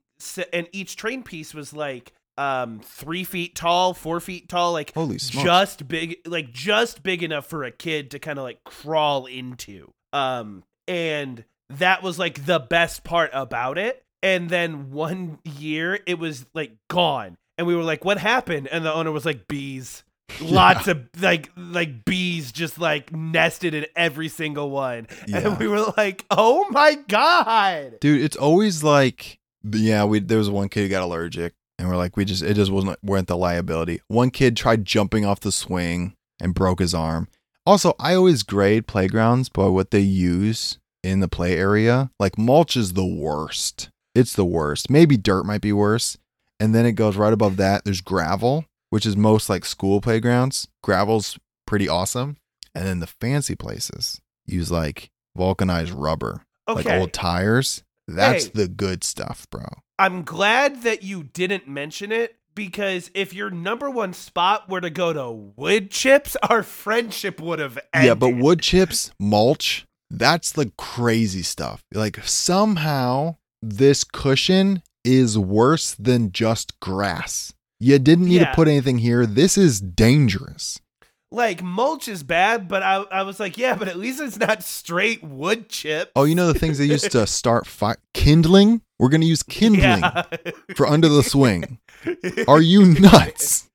and each train piece was like um three feet tall four feet tall like Holy smokes. just big like just big enough for a kid to kind of like crawl into. Um and that was like the best part about it. And then one year it was like gone. And we were like what happened? And the owner was like bees <laughs> lots of like like bees just like nested in every single one Yeah. and we were like oh my god Dude, it's always like yeah, we there was one kid who got allergic and we're like we just it just wasn't weren't the liability. One kid tried jumping off the swing and broke his arm. Also, I always grade playgrounds by what they use in the play area. Like mulch is the worst. It's the worst. Maybe dirt might be worse. And then it goes right above that. There's gravel, which is most like school playgrounds. Gravel's pretty awesome. And then the fancy places use like vulcanized rubber okay like old tires. That's Hey. the good stuff, bro. I'm glad that you didn't mention it because if your number one spot were to go to wood chips, <laughs> our friendship would have ended. Yeah, but wood <laughs> chips, mulch, that's the crazy stuff. Like somehow this cushion is worse than just grass. You didn't need Yeah. to put anything here. This is dangerous. like mulch is bad, but I, I was like, yeah, but at least it's not straight wood chip. Oh, you know the things they used to <laughs> start fire kindling? We're going to use kindling Yeah. for under the swing. <laughs> Are you nuts?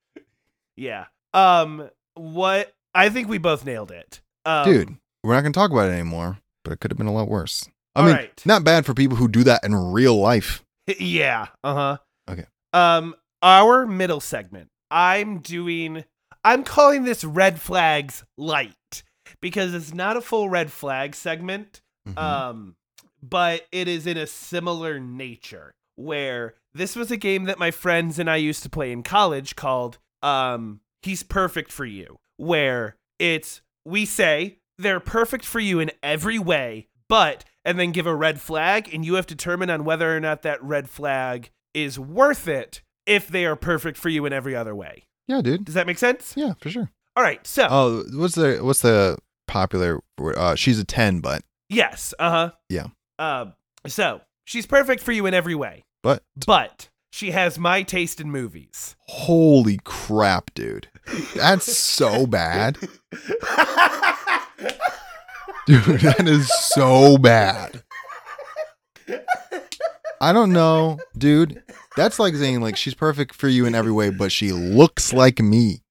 yeah. Um. What? I think we both nailed it. Um, Dude, we're not going to talk about it anymore, but it could have been a lot worse. I mean, right. not bad for people who do that in real life. <laughs> Yeah. Uh huh. Okay. Um, our middle segment. I'm doing. I'm calling this red flags light because it's not a full red flag segment. Mhm. Um, but it is in a similar nature where this was a game that my friends and I used to play in college called um He's Perfect for You, where it's we say they're perfect for you in every way, but and then give a red flag and you have to determine on whether or not that red flag is worth it if they are perfect for you in every other way. yeah, dude. Does that make sense? Yeah, for sure. All right. So, Oh, what's the what's the popular? Uh, she's a ten, but yes. Uh-huh. Yeah. Um so, she's perfect for you in every way. but but she has my taste in movies. holy crap, dude, that's so <laughs> bad, <laughs> dude. That is so bad. I don't know, dude. That's like saying like she's perfect for you in every way, but she looks like me.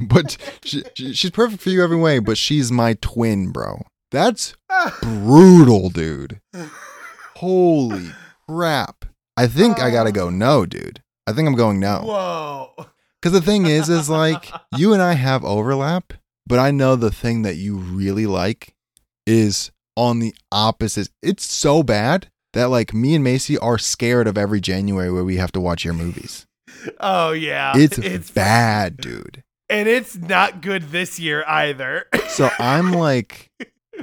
But she, she, she's perfect for you every way, but she's my twin, bro. That's brutal, dude. Holy crap. I think I gotta go no, dude. I think I'm going no. Whoa. Because the thing is, is like you and I have overlap, but I know the thing that you really like is on the opposite. It's so bad that like me and Macy are scared of every January where we have to watch your movies. Oh yeah. It's, it's bad, dude. And it's not good this year either. <laughs> So I'm like,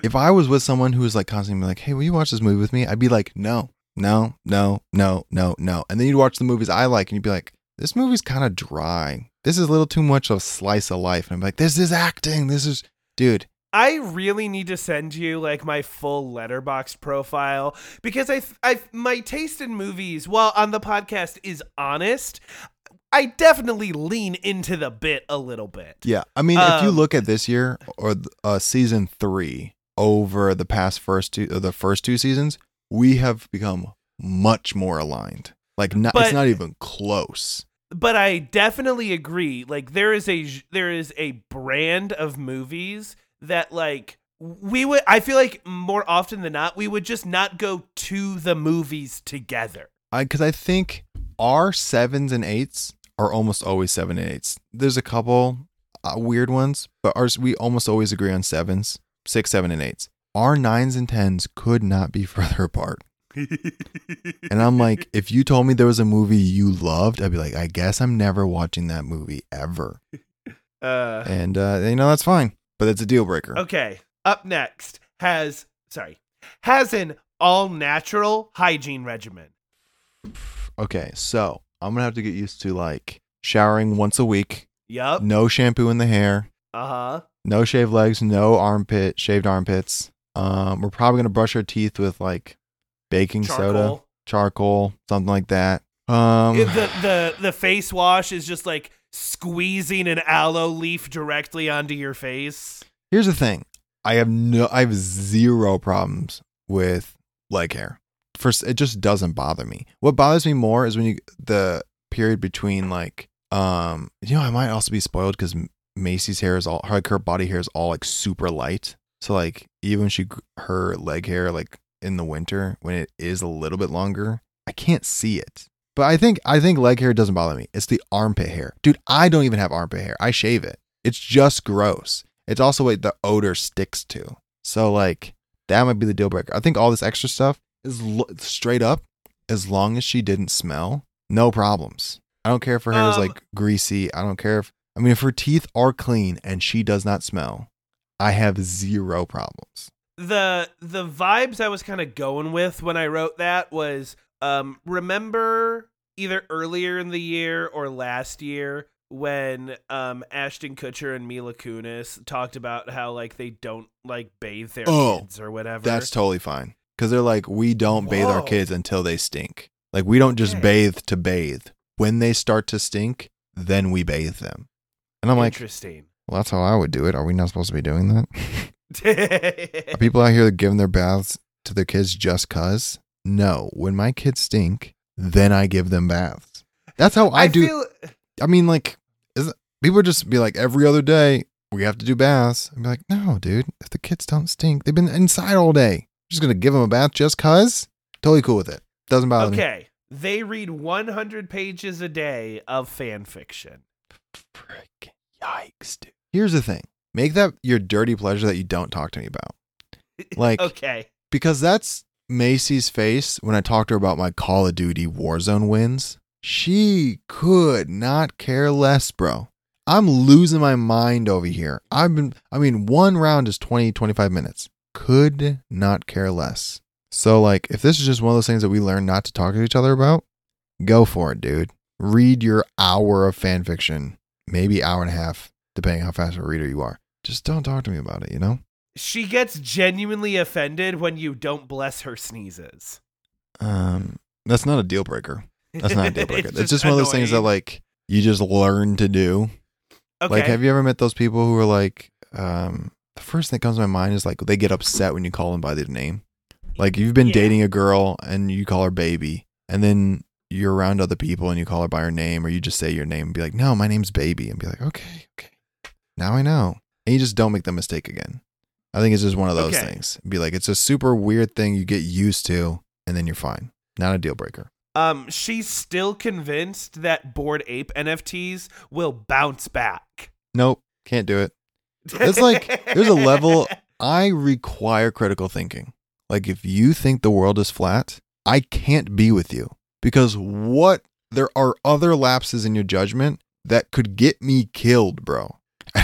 if I was with someone who was like constantly like, hey, will you watch this movie with me? I'd be like, no, no, no, no, no, no. And then you'd watch the movies I like and you'd be like, this movie's kind of dry. This is a little too much of a slice of life. And I'm like, this is acting. This is, dude. I really need to send you like my full Letterboxd profile because I I my taste in movies while on the podcast is honest, I definitely lean into the bit a little bit. Yeah. I mean, if you Um, look at this year or uh, season three over the past first two, uh, the first two seasons, we have become much more aligned. Like, not, it's not even close. but I definitely agree. Like there is a there is a brand of movies that like we would I feel like more often than not we would just not go to the movies together. I because I think our sevens and eights are almost always seven and eights. There's a couple uh, weird ones, but ours we almost always agree on sevens. six, seven, and eights. Our nines and tens could not be <laughs> further apart. <laughs> And I'm like, if you told me there was a movie you loved, I'd be like, I guess I'm never watching that movie ever. <laughs> uh, And uh, you know that's fine, but it's a deal breaker. okay. Up next has sorry has an all natural hygiene regimen. Okay, so I'm gonna have to get used to like showering once a week, Yep. no shampoo in the hair, Uh huh. no shaved legs, no armpit, shaved armpits. Um, we're probably gonna brush our teeth with like baking soda, Charcoal. charcoal, something like that. Um, the the the face wash is just like squeezing an aloe leaf directly onto your face. here's the thing: I have no, I have zero problems with leg hair. First, it just doesn't bother me. What bothers me more is when you the period between like, um, you know, I might also be spoiled because Macy's hair is all her like her body hair is all like super light. So like even she her leg hair like in the winter when it is a little bit longer, I can't see it. But I think I think leg hair doesn't bother me. It's the armpit hair, dude. I don't even have armpit hair. I shave it. It's just gross. It's also what the odor sticks to. So like that might be the deal breaker. I think all this extra stuff is lo- straight up. As long as she didn't smell, no problems. I don't care if her hair is Um, like greasy. I don't care if I mean if her teeth are clean and she does not smell. I have zero problems. the the vibes I was kind of going with when I wrote that was um remember either earlier in the year or last year when um Ashton Kutcher and Mila Kunis talked about how like they don't like bathe their Oh, kids or whatever. That's totally fine. Because they're like, we don't bathe our kids until they stink. Like, we don't just Okay. bathe to bathe. When they start to stink, then we bathe them. And I'm like, interesting. well, that's how I would do it. Are we not supposed to be doing that? <laughs> Are people out here giving their baths to their kids just cuz? No. When my kids stink, then I give them baths. That's how I, do. Feel, I mean, like, is people just be like every other day we have to do baths. I'd be like, no, dude. If the kids don't stink, they've been inside all day. I'm just gonna give them a bath just cause. Totally cool with it. Doesn't bother me. okay, they read 100 pages a day of fan fiction. Freaking yikes, dude. Here's the thing: make that your dirty pleasure that you don't talk to me about, <laughs> Like- okay, because that's Macy's face when I talked to her about my Call of Duty Warzone wins. She could not care less, bro. I'm losing my mind over here. I've been, I mean, one round is 20, 25 minutes. Could not care less. So, like, if this is just one of those things that we learn not to talk to each other about, go for it, dude. Read your hour of fan fiction, maybe hour and a half, depending how fast of a reader you are. Just don't talk to me about it, you know? She gets genuinely offended when you don't bless her sneezes. Um, that's not a deal breaker. That's not a deal <laughs> breaker. it's, just just one of those things that like you just learn to do. Okay. Like, have you ever met those people who are like, um, the first thing that comes to my mind is like they get upset when you call them by their name. Like you've been Yeah. dating a girl and you call her baby, and then you're around other people and you call her by her name, or you just say your name and be like, "No, my name's baby," and be like, "Okay, okay, now I know." And you just don't make the mistake again. I think it's just one of those Okay. things. Be like, it's a super weird thing you get used to, and then you're fine. Not a deal breaker. Um, she's still convinced that Bored Ape NFTs will bounce back. Nope, can't do it. It's like, there's a level- <laughs> I require critical thinking. Like if you think the world is flat, I can't be with you because what there are other lapses in your judgment that could get me killed, bro. <laughs>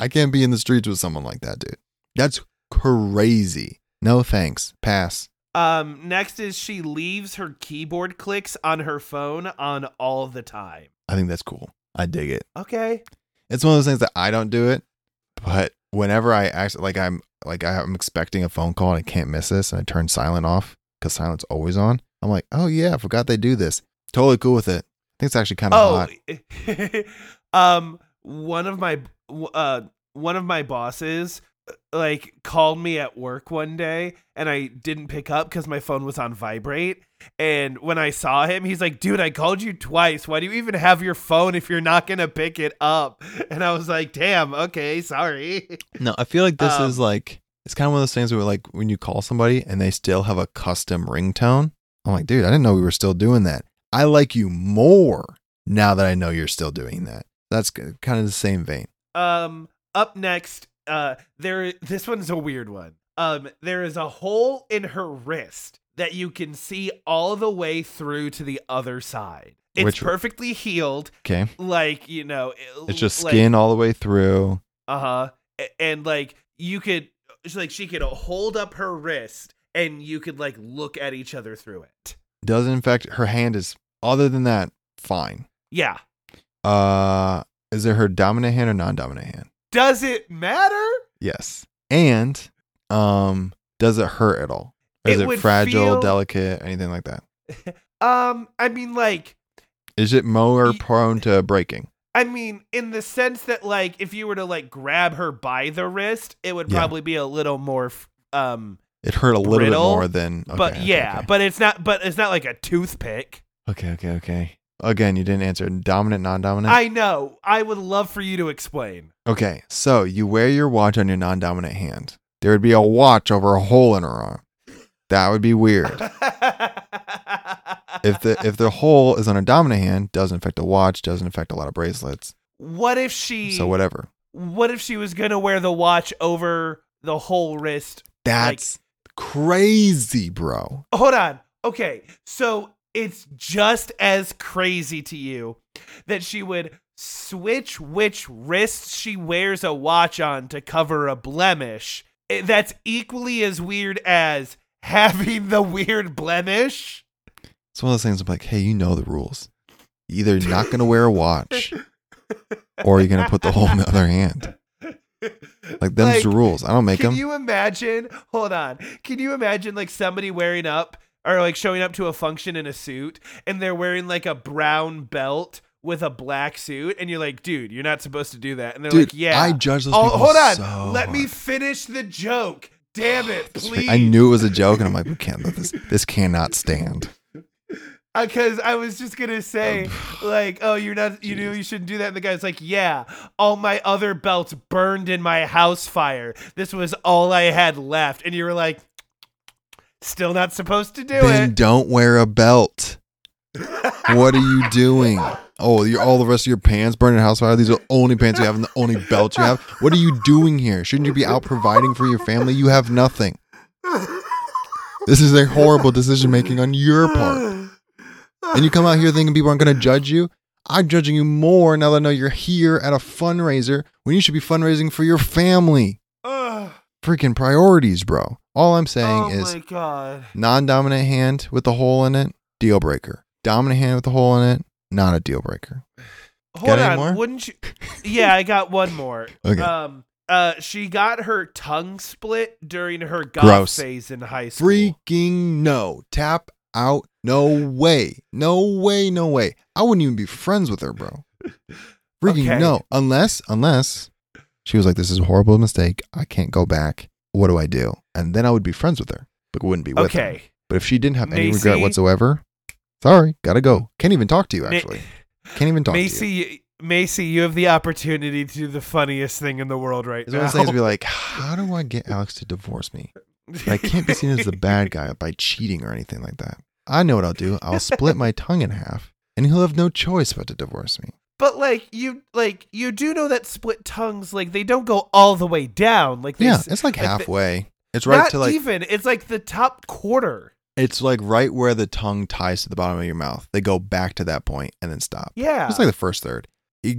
I can't be in the streets with someone like that, dude. That's crazy. No thanks. Pass. Um, next is she leaves her keyboard clicks on her phone on all the time. I think that's cool. I dig it. Okay. It's one of those things that I don't do it, but whenever I actually like I'm like I'm expecting a phone call and I can't miss this and I turn silent off because silent's always on. I'm like, oh yeah, I forgot they do this. Totally cool with it. I think it's actually kind of Oh, hot. <laughs> um, one of my uh one of my bosses like called me at work one day and I didn't pick up because my phone was on vibrate. And when I saw him, he's like, "Dude, I called you twice. Why do you even have your phone if you're not gonna pick it up?" <laughs> And I was like, "Damn, okay, sorry." <laughs> No, I feel like this Um, is like it's kind of one of those things where like when you call somebody and they still have a custom ringtone. I'm like, dude, I didn't know we were still doing that. I like you more now that I know you're still doing that. That's kind of the same vein. Um, up next, uh, there. This one's a weird one. Um, there is a hole in her wrist that you can see all the way through to the other side. It's Which- perfectly healed, Okay. like you know. It's just like, skin all the way through. Uh huh. And like you could, it's like she could hold up her wrist, and you could like look at each other through it. Doesn't infect her hand is other than that, fine. Yeah. Uh is it her dominant hand or non-dominant hand? Does it matter? Yes. And um does it hurt at all? Is It it, fragile, feel- delicate, anything like that? <laughs> Um, I mean, like, Is it more prone to breaking? I mean, in the sense that, like, if you were to like grab her by the wrist, it would Yeah. probably be a little more, um, It hurt a little Brittle, bit more than okay, but okay, yeah, okay. but it's not, but it's not like a toothpick. okay, okay, okay. Again, you didn't answer dominant, non-dominant. I know. I would love for you to explain. Okay, so you wear your watch on your non-dominant hand. There would be a watch over a hole in her arm. That would be weird. <laughs> if the if the hole is on a dominant hand, doesn't affect a watch, doesn't affect a lot of bracelets. what if she? So whatever. What if she was gonna wear the watch over the whole wrist? That's crazy, bro. Hold on. Okay, so it's just as crazy to you that she would switch which wrist she wears a watch on to cover a blemish. Eh, That's equally as weird as having the weird blemish. It's one of those things. I'm like, hey, you know the rules. Either you're not gonna wear a watch, or you're gonna put the hole in the other hand. Like them's the rules. I don't make Can them. Can you imagine? Hold on. Can you imagine like somebody wearing up or like showing up to a function in a suit and they're wearing like a brown belt with a black suit and you're like, dude, you're not supposed to do that. And they're Dude, like, yeah. I judge those oh, people hold on. so Let me finish the joke. Damn it, <sighs> please. I knew it was a joke, and I'm like, we can't let this. This cannot stand. <laughs> because I was just gonna say, um, <sighs> like, oh, you're not, you know, you shouldn't do that. And the guy's like, yeah, all my other belts burned in my house fire. This was all I had left, and you were like, still not supposed to do then it. don't wear a belt. What are you doing? Oh, you're all the rest of your pants burning house fire. These are the only pants you have and the only belt you have. What are you doing here? Shouldn't you be out providing for your family? You have nothing. This is a horrible decision making on your part. And you come out here thinking people aren't going to judge you. I'm judging you more now that I know you're here at a fundraiser when you should be fundraising for your family. Freaking priorities, bro. All I'm saying oh is non-dominant hand with a hole in it, deal breaker. Dominant hand with a hole in it, not a deal breaker. Hold on, more? wouldn't you? <laughs> Yeah, I got one more. Okay. Um, uh, she got her tongue split during her Gross. phase in high school. Freaking no. Tap out. No way. No way. No way. I wouldn't even be friends with her, bro. Freaking Okay. no. Unless, unless she was like, this is a horrible mistake. I can't go back. What do I do? And then I would be friends with her, but wouldn't be with her. Okay. But if she didn't have any regret whatsoever, sorry, gotta go. Can't even talk to you, Ma- actually. Can't even talk to you. Macy, Macy, you have the opportunity to do the funniest thing in the world right It's now. things to be like, how do I get Alex to divorce me? But I can't be seen as the bad <laughs> guy by cheating or anything like that. I know what I'll do. I'll split my tongue in half, and he'll have no choice but to divorce me. But like you, like you do know that split tongues, like they don't go all the way down. Like they Yeah, it's like like halfway. It's right not to like even. It's like the top quarter. it's like right where the tongue ties to the bottom of your mouth. They go back to that point and then stop. Yeah. It's like the first third.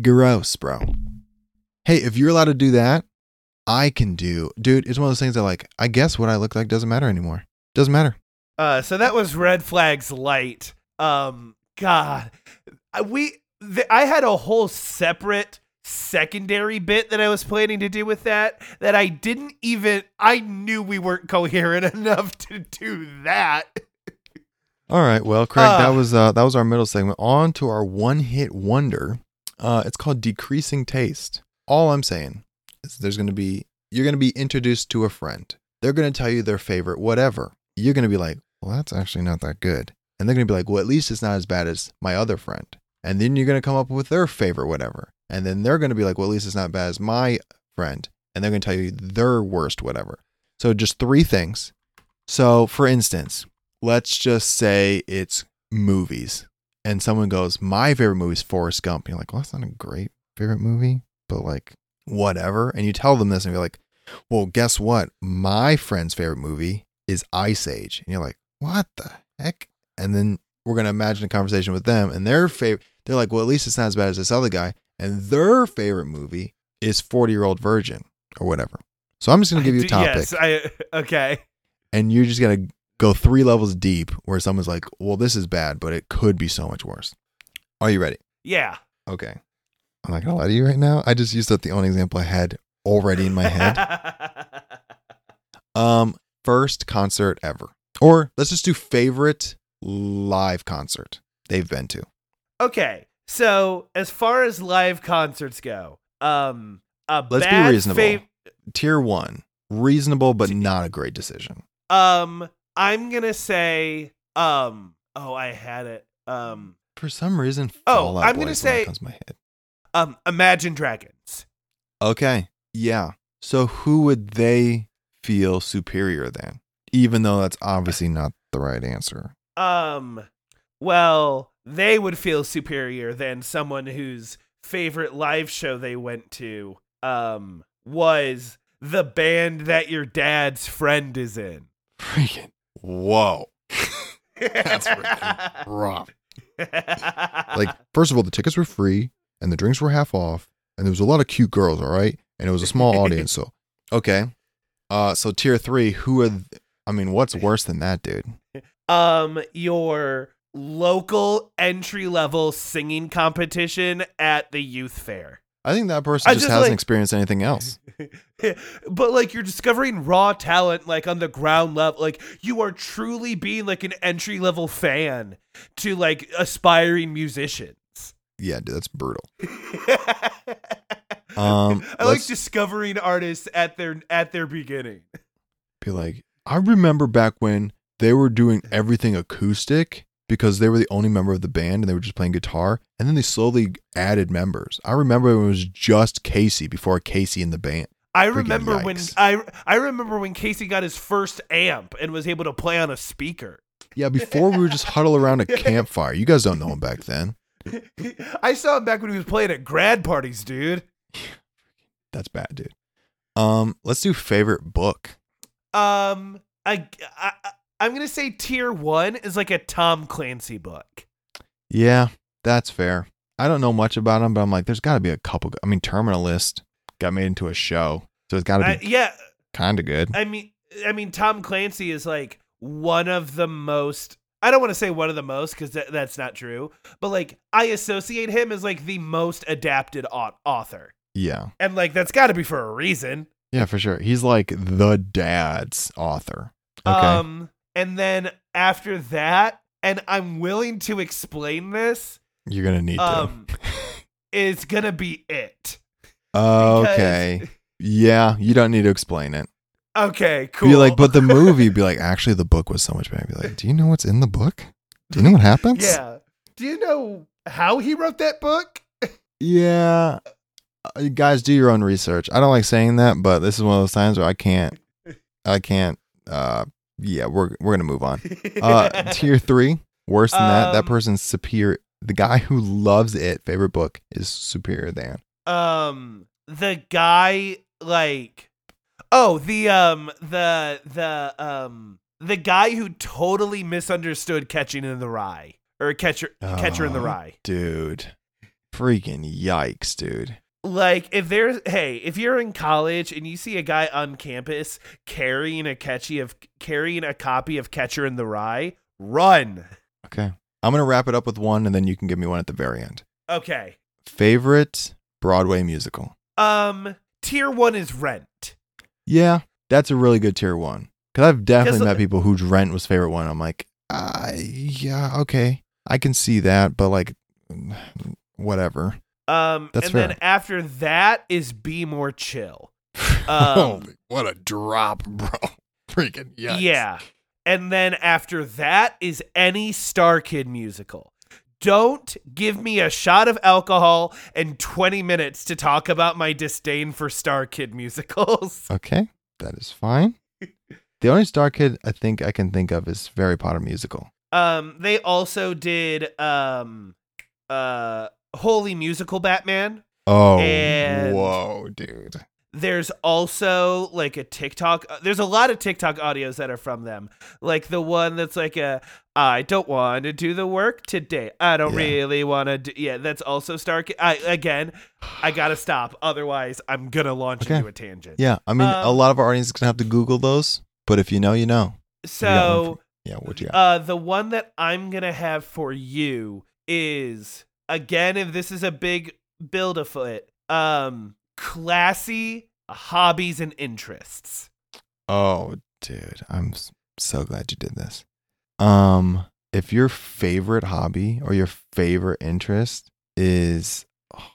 Gross, bro. Hey, if you're allowed to do that, I can do. Dude, it's one of those things that like I guess what I look like doesn't matter anymore. Doesn't matter. Uh, so that was red flags light. Um, God, I- we I had a whole separate secondary bit that I was planning to do with that that I didn't even. I knew we weren't coherent <laughs> enough to do that. All right, well, Craig, that Uh. was uh, that was our middle segment. On to our one-hit wonder. Uh, it's called decreasing taste. All I'm saying is there's going to be you're going to be introduced to a friend. They're going to tell you their favorite whatever. You're going to be like, well, that's actually not that good, and they're going to be like, well, at least it's not as bad as my other friend. And then you're going to come up with their favorite whatever, and then they're going to be like, well, at least it's not bad as my friend, and they're going to tell you their worst whatever. So just three things. So, for instance, let's just say it's movies and someone goes my favorite movie is forrest gump you're like well that's not a great favorite movie but like whatever. And you tell them this and you're like, well, guess what? My friend's favorite movie is Ice Age. And you're like, what the heck? And then we're going to imagine a conversation with them and their favorite, they're like, well, at least it's not as bad as this other guy. And their favorite movie is 40 Year Old Virgin or whatever. So I'm just going to give you a topic Yes, I <laughs> okay. and you're just going to go three levels deep where someone's like, well, this is bad, but it could be so much worse. Are you ready? Yeah. Okay. I'm not going to lie to you right now. I just used up the only example I had already in my head. <laughs> Um, first concert ever. Or let's just do favorite live concert they've been to. okay. So as far as live concerts go, um, a Let's be reasonable. fav- Tier one, reasonable but not a great decision. um, I'm gonna say, um, oh, I had it. Um, For some reason, Oh, Out I'm gonna is the one that say- comes my head. um, Imagine Dragons. Okay, yeah. So who would they feel superior than? Even though that's obviously not the right answer. Um, well, they would feel superior than someone whose favorite live show they went to, um, was the band that your dad's friend is in. Freaking whoa. <laughs> That's freaking rough. Like, <laughs> first of all, the tickets were free and the drinks were half off, and there was a lot of cute girls, all right? And it was a small audience, so okay. Uh so tier three, who are th- I mean, what's worse than that, dude? Um, your local entry level singing competition at the youth fair. I think that person I just, just, hasn't like- experienced anything else. <laughs> but like you're discovering raw talent like on the ground level like you are truly being like an entry level fan to like aspiring musicians Yeah, dude, that's brutal. <laughs> Um i like discovering artists at their at their beginning be like, I remember back when they were doing everything acoustic because they were the only member of the band and they were just playing guitar, and then they slowly added members. I remember when it was just Casey before Casey in the band. i Freaking remember when i i remember when casey got his first amp and was able to play on a speaker Yeah, before we would just huddle around a <laughs> campfire. You guys don't know him back then. <laughs> i saw him back when he was playing at grad parties dude <sighs> That's bad, dude. Um, let's do favorite book. um I, I i'm gonna say tier one is like a tom clancy book Yeah, that's fair. I don't know much about him, but I'm like, there's got to be a couple. I mean, Terminal List got made into a show, so it's got to be yeah kind of good. I mean, I mean, Tom Clancy is like one of the most. I don't want to say one of the most because that, that's not true, but like I associate him as like the most adapted au- author, yeah, and like that's got to be for a reason. yeah, for sure. He's like the dad's author. Okay, Um, and then after that, and I'm willing to explain this, you're gonna need um, <laughs> is gonna be it. to. Okay, yeah, you don't need to explain it. Okay, cool. Be like, but the <laughs> movie. Be like, actually, the book was so much better. Be like, do you know what's in the book? Do you know what happens? yeah. Do you know how he wrote that book? Yeah. Uh, you guys do your own research. I don't like saying that, but this is one of those times where I can't I can't uh yeah, we're we're to move on. Uh <laughs> tier 3, worse than that. That Um, person's superior. The guy who loves it favorite book is superior than. um the guy like oh the um the the um the guy who totally misunderstood catching in the rye or catcher catcher in the Oh, rye Dude. Freaking yikes, dude. Like if there's hey if you're in college and you see a guy on campus carrying a catchy of carrying a copy of catcher in the rye run Okay. I'm going to wrap it up with one and then you can give me one at the very end. okay Favorite Broadway musical. um tier one is rent Yeah, that's a really good tier one. Because I've definitely met people whose rent was favorite one. I'm like, uh, yeah, okay, I can see that, but like, whatever. Um That's and then after that is be more chill Holy, <laughs> Um, what a drop, bro! <laughs> Freaking yikes. Yeah. And then after that is any StarKid musical. Don't give me a shot of alcohol and 20 minutes to talk about my disdain for StarKid musicals. <laughs> Okay, that is fine. The only StarKid I think I can think of is Harry Potter musical. Um they also did um uh Holy Musical Batman. Oh, And- whoa, dude. There's also like a TikTok. uh, There's a lot of TikTok audios that are from them. Like the one that's like a I don't want to do the work today. I don't Yeah. really want to do. Yeah, that's also Stark. I again, I gotta stop. Otherwise, I'm gonna launch Okay. into a tangent. Yeah, I mean, a Um, lot of our audience is gonna have to Google those, but if you know, you know. So Yeah, what you got? Uh, the one that I'm gonna have for you is again, if this is a big build a foot, um, classy hobbies and interests. oh, dude, I'm so glad you did this. Um, if your favorite hobby or your favorite interest is, oh,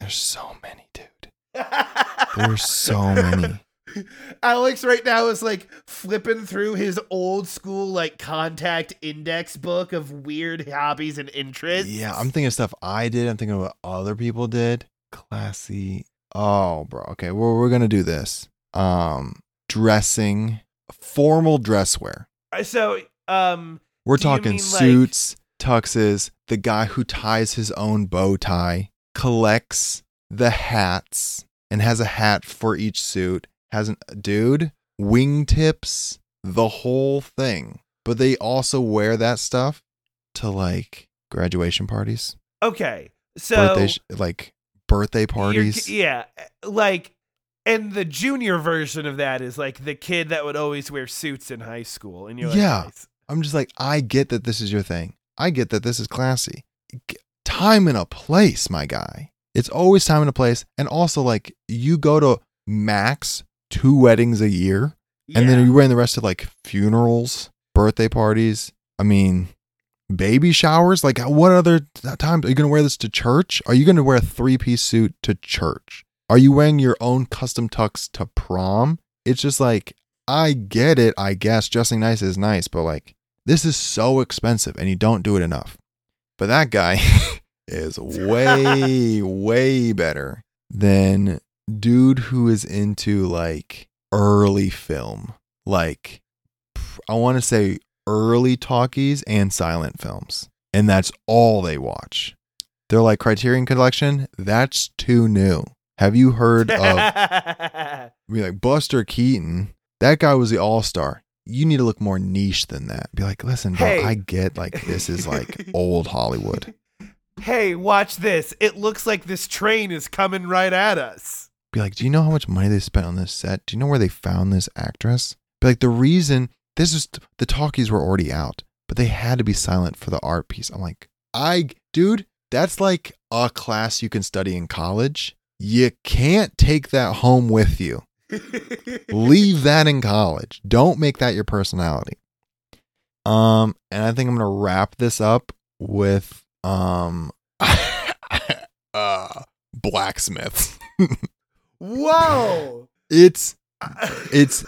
there's so many, dude. <laughs> There's so many. <laughs> Alex right now is like flipping through his old school like contact index book of weird hobbies and interests. Yeah, I'm thinking of stuff I did. I'm thinking of what other people did. Classy. Oh, bro. Okay, well, we're gonna do this. Um, dressing, formal dress wear. Uh, so um We're talking mean, like- suits, tuxes. The guy who ties his own bow tie collects the hats and has a hat for each suit. Has an dude wingtips the whole thing, but they also wear that stuff to like graduation parties. okay. So birthday sh- like birthday parties. yeah, eh, like, and the junior version of that is like the kid that would always wear suits in high school, and you're like, Yeah. nice. I'm just like, I get that this is your thing. I get that this is classy. Time and a place, my guy. It's always time and a place. And also, like, you go to max two weddings a year, and then Yeah. you're wearing the rest of like funerals, birthday parties. I mean, baby showers. Like, uh, what other times are you going to wear this to church? Are you going to wear a three piece suit to church? Are you wearing your own custom tux to prom? It's just like, I get it, I guess. Dressing nice is nice, but like, this is so expensive and you don't do it enough. But that guy <laughs> is <laughs> way, way better than dude who is into like early film. Like, I want to say early talkies and silent films. And that's all they watch. They're like Criterion Collection. That's too new. Have you heard of <laughs> be like Buster Keaton. That guy was the all star. You need to look more niche than that. Be like, listen, bro, Hey. I get like this is like old Hollywood. <laughs> hey, watch this. It looks like this train is coming right at us. Be like, do you know how much money they spent on this set? Do you know where they found this actress? Be like, the reason this is the talkies were already out, but they had to be silent for the art piece. I'm like, I, dude, that's like a class you can study in college. You can't take that home with you. leave that in college don't make that your personality um and i think i'm gonna wrap this up with um <laughs> uh blacksmiths <laughs> Whoa. it's it's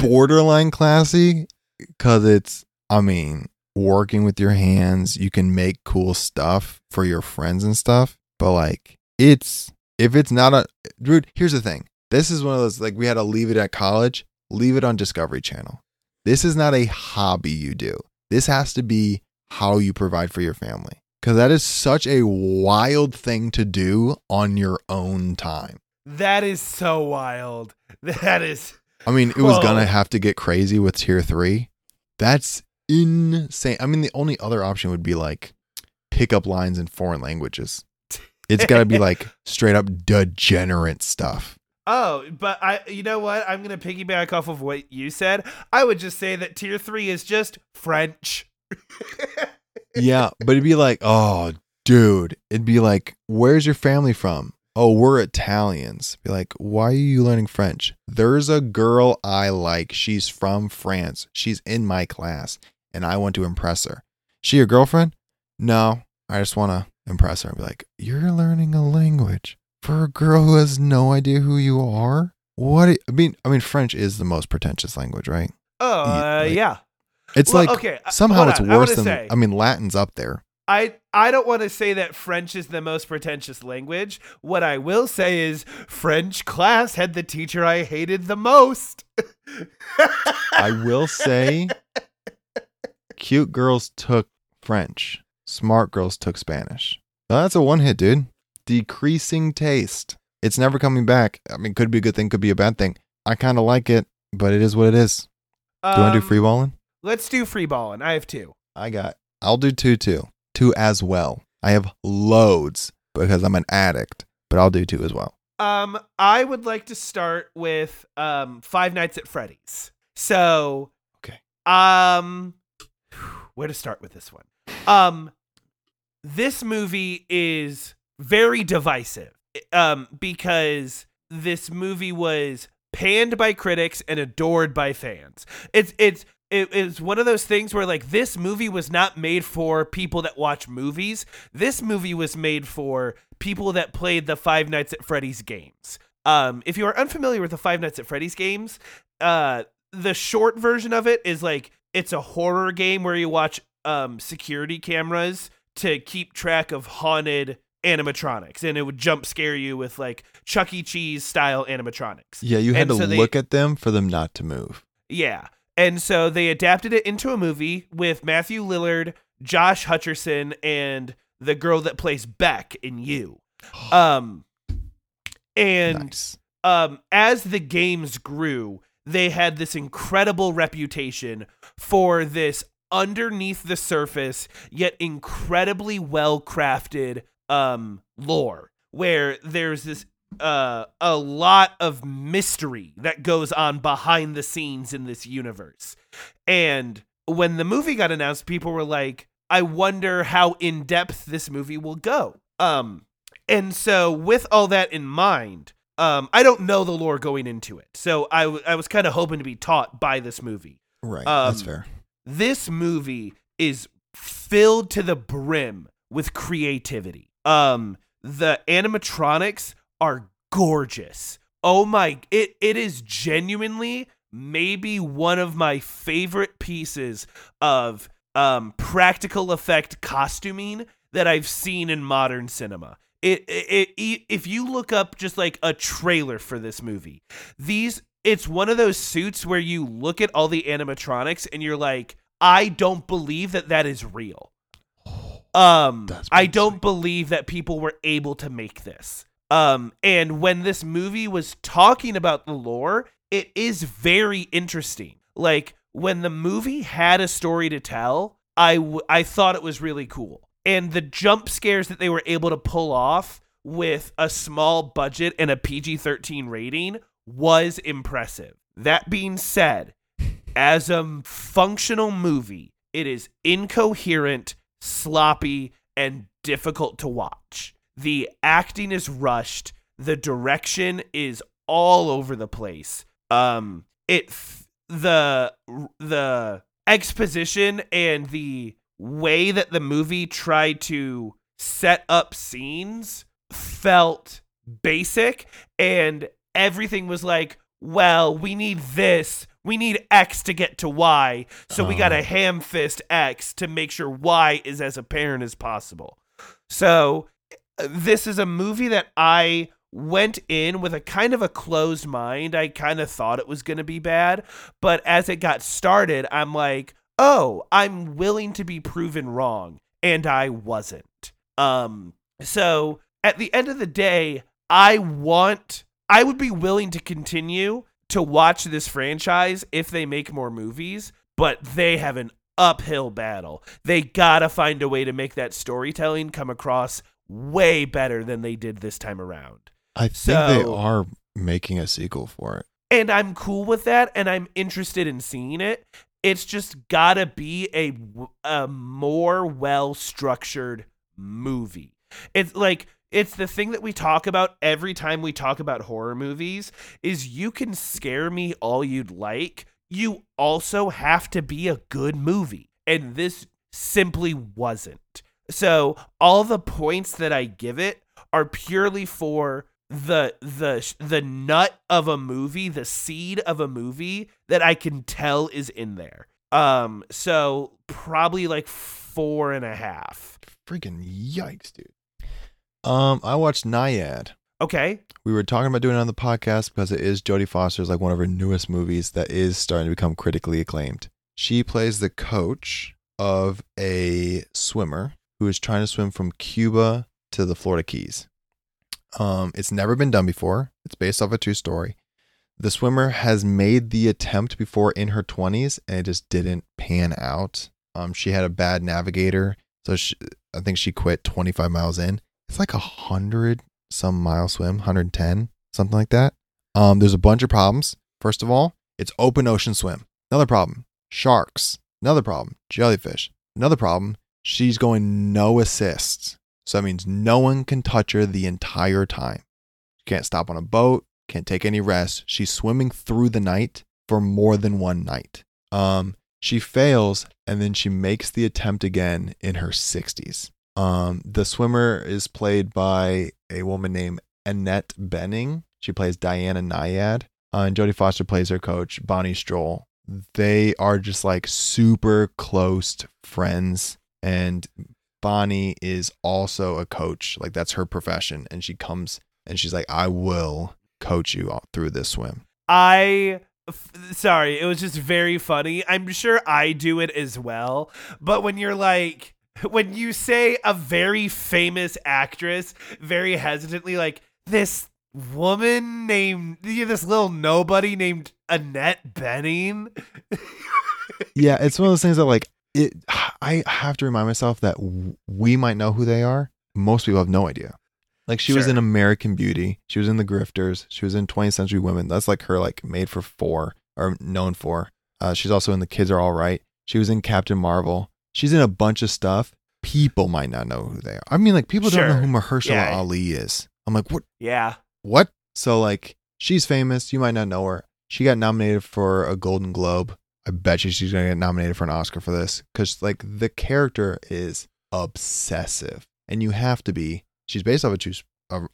borderline classy because it's i mean working with your hands you can make cool stuff for your friends and stuff but like it's if it's not a dude here's the thing. This is one of those like we had to leave it at college leave it on discovery channel. This is not a hobby you do. This has to be how you provide for your family because that is such a wild thing to do on your own time that is so wild. That is. I mean, it was Whoa. gonna have to get crazy with tier three. That's insane. I mean, the only other option would be like pick up lines in foreign languages. It's got to be like <laughs> straight up degenerate stuff. Oh, but I, you know what? I'm gonna piggyback off of what you said. I would just say that tier three is just French. <laughs> Yeah, but it'd be like, oh, dude, it'd be like, where's your family from? Oh, we're Italians. Be like, why are you learning French? There's a girl I like. She's from France. She's in my class, and I want to impress her. She your girlfriend? No, I just want to impress her. And be like, you're learning a language for a girl who has no idea who you are. What? I mean, I mean, French is the most pretentious language, right? Oh, uh, like- yeah. It's Well, like okay, uh, somehow it's worse than. say- I mean, Latin's up there. I I don't want to say that French is the most pretentious language. What I will say is French class had the teacher I hated the most. <laughs> I will say, cute girls took French, smart girls took Spanish. Now, that's a one hit, dude. decreasing taste. It's never coming back. I mean, could be a good thing, could be a bad thing. I kind of like it, but it is what it is. Do you want to do Um, free balling? Let's do free balling. I have two. I got. I'll do two too. Two as well. I have loads because I'm an addict, but I'll do two as well. Um, I would like to start with um Five Nights at Freddy's. So, Okay. um, where to start with this one? Um, this movie is very divisive. Um, because this movie was panned by critics and adored by fans. It's it's it is one of those things where like this movie was not made for people that watch movies. This movie was made for people that played the Five Nights at Freddy's games. Um, if you are unfamiliar with the Five Nights at Freddy's games, uh, the short version of it is like it's a horror game where you watch um security cameras to keep track of haunted animatronics, and it would jump scare you with like Chuck E. Cheese style animatronics. Yeah, you had And to so they- look at them for them not to move. Yeah. And so they adapted it into a movie with Matthew Lillard, Josh Hutcherson, and the girl that plays Beck in You. <gasps> Um and nice. um as the games grew, they had this incredible reputation for this underneath the surface yet incredibly well crafted um lore where there's this uh a lot of mystery that goes on behind the scenes in this universe. And when the movie got announced, people were like, I wonder how in depth this movie will go. Um and so with all that in mind, um I don't know the lore going into it. So I, w- I was kind of hoping to be taught by this movie. Right. that's um, fair. This movie is filled to the brim with creativity. Um the animatronics are gorgeous. Oh my it it is genuinely maybe one of my favorite pieces of um practical effect costuming that I've seen in modern cinema. It, it, it if you look up just like a trailer for this movie, these it's one of those suits where you look at all the animatronics and you're like, I don't believe that that is real. <gasps> Um, I don't believe that people were able to make this. Um, and when this movie was talking about the lore, it is very interesting. Like when the movie had a story to tell, I w- I thought it was really cool. And the jump scares that they were able to pull off with a small budget and a PG-13 rating was impressive. That being said, as a functional movie, it is incoherent, sloppy, and difficult to watch. The acting is rushed, the direction is all over the place. Um it the the exposition and the way that the movie tried to set up scenes felt basic and everything was like, well, we need this. We need X to get to Y. So we got Oh. to ham fist X to make sure Y is as apparent as possible. So this is a movie that I went in with a kind of a closed mind. I kind of thought it was going to be bad, but as it got started, I'm like, "Oh, I'm willing to be proven wrong." And I wasn't. Um so at the end of the day, I want I would be willing to continue to watch this franchise if they make more movies, but they have an uphill battle. They got to find a way to make that storytelling come across way better than they did this time around. I think they are making a sequel for it. And I'm cool with that and I'm interested in seeing it. It's just got to be a a more well-structured movie. It's like it's the thing that we talk about every time we talk about horror movies is you can scare me all you'd like. You also have to be a good movie. And this simply wasn't. So all the points that I give it are purely for the the the nut of a movie, the seed of a movie that I can tell is in there. Um, so probably like four and a half. Freaking yikes, dude. Um, I watched Nyad. Okay. We were talking about doing it on the podcast because it is Jodie Foster's like one of her newest movies that is starting to become critically acclaimed. She plays the coach of a swimmer who is trying to swim from Cuba to the Florida Keys. Um, it's never been done before. It's based off a true story. The swimmer has made the attempt before in her 20s and it just didn't pan out. Um, she had a bad navigator, so she, I think she quit 25 miles in. It's like a hundred some mile swim, 110, something like that. Um, there's a bunch of problems. First of all, it's open ocean swim. Another problem, sharks. Another problem, jellyfish. Another problem, she's going no assists. So that means no one can touch her the entire time. She can't stop on a boat, can't take any rest. She's swimming through the night for more than one night. Um, she fails and then she makes the attempt again in her 60s. Um, the swimmer is played by a woman named Annette Bening. She plays Diana Nyad. Uh, and Jodie Foster plays her coach, Bonnie Stoll. They are just like super close friends. And Bonnie is also a coach. Like that's her profession. And she comes and she's like, I will coach you all through this swim. I f- sorry, it was just very funny. I'm sure I do it as well, but when you're like when you say a very famous actress very hesitantly like this woman named this little nobody named Annette Bening <laughs> yeah, it's one of those things that like it. I have to remind myself that we might know who they are. Most people have no idea. Like she was in American Beauty, she was in The Grifters, she was in 20th Century Women. That's like her like made for four or known for. Uh, she's also in The Kids Are All Right. She was in Captain Marvel. She's in a bunch of stuff. People might not know who they are. I mean, like people don't know who Mahershala Yeah. Ali is. I'm like, what? yeah What? So like, she's famous. You might not know her. She got nominated for a Golden Globe. I bet you she's gonna get nominated for an Oscar for this because like the character is obsessive, and you have to be. She's based off a true,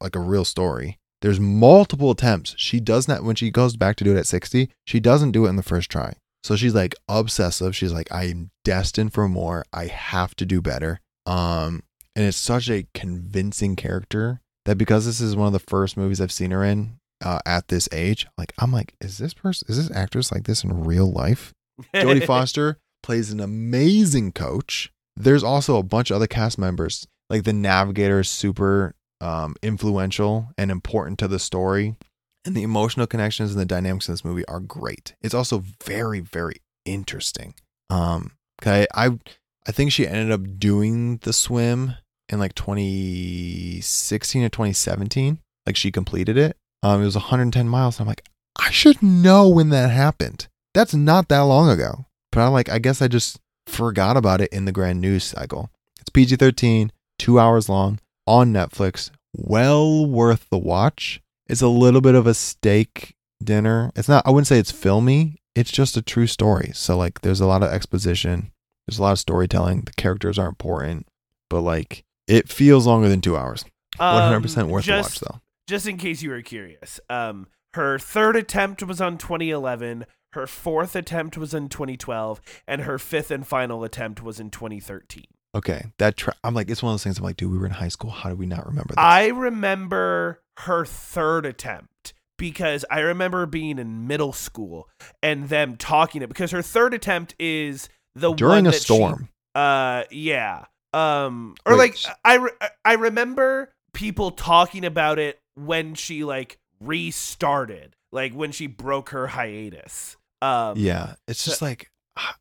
like a real story. There's multiple attempts. She does not when she goes back to do it at 60. She doesn't do it in the first try. So she's like obsessive. She's like, I'm destined for more. I have to do better. Um, and it's such a convincing character that because this is one of the first movies I've seen her in uh, at this age, like I'm like, is this person, is this actress like this in real life? Jodie <laughs> Foster plays an amazing coach. There's also a bunch of other cast members. Like the navigator is super um, influential and important to the story. And the emotional connections and the dynamics in this movie are great. It's also very, very interesting. Um, 'kay, I I think she ended up doing the swim in like 2016 or 2017. Like she completed it. Um, it was 110 miles. And I'm like, I should know when that happened. That's not that long ago. But I'm like, I guess I just forgot about it in the grand news cycle. It's PG 13, two hours long on Netflix. Well worth the watch. It's a little bit of a steak dinner. It's not, I wouldn't say it's filmy. It's just a true story. So, like, there's a lot of exposition, there's a lot of storytelling. The characters are important, but like, it feels longer than two hours. 100% Um, worth just, the watch, though. just in case you were curious, um, her third attempt was on 2011. Her fourth attempt was in 2012, and her fifth and final attempt was in 2013. Okay. That, tra- I'm like, it's one of those things I'm like, dude, we were in high school. How did we not remember this? I remember her third attempt because I remember being in middle school and them talking it because her third attempt is the During one a that she- storm. uh, yeah. Um, or Wait, like I re- I remember people talking about it when she like restarted, like when she broke her hiatus. Um, Yeah, it's so- just like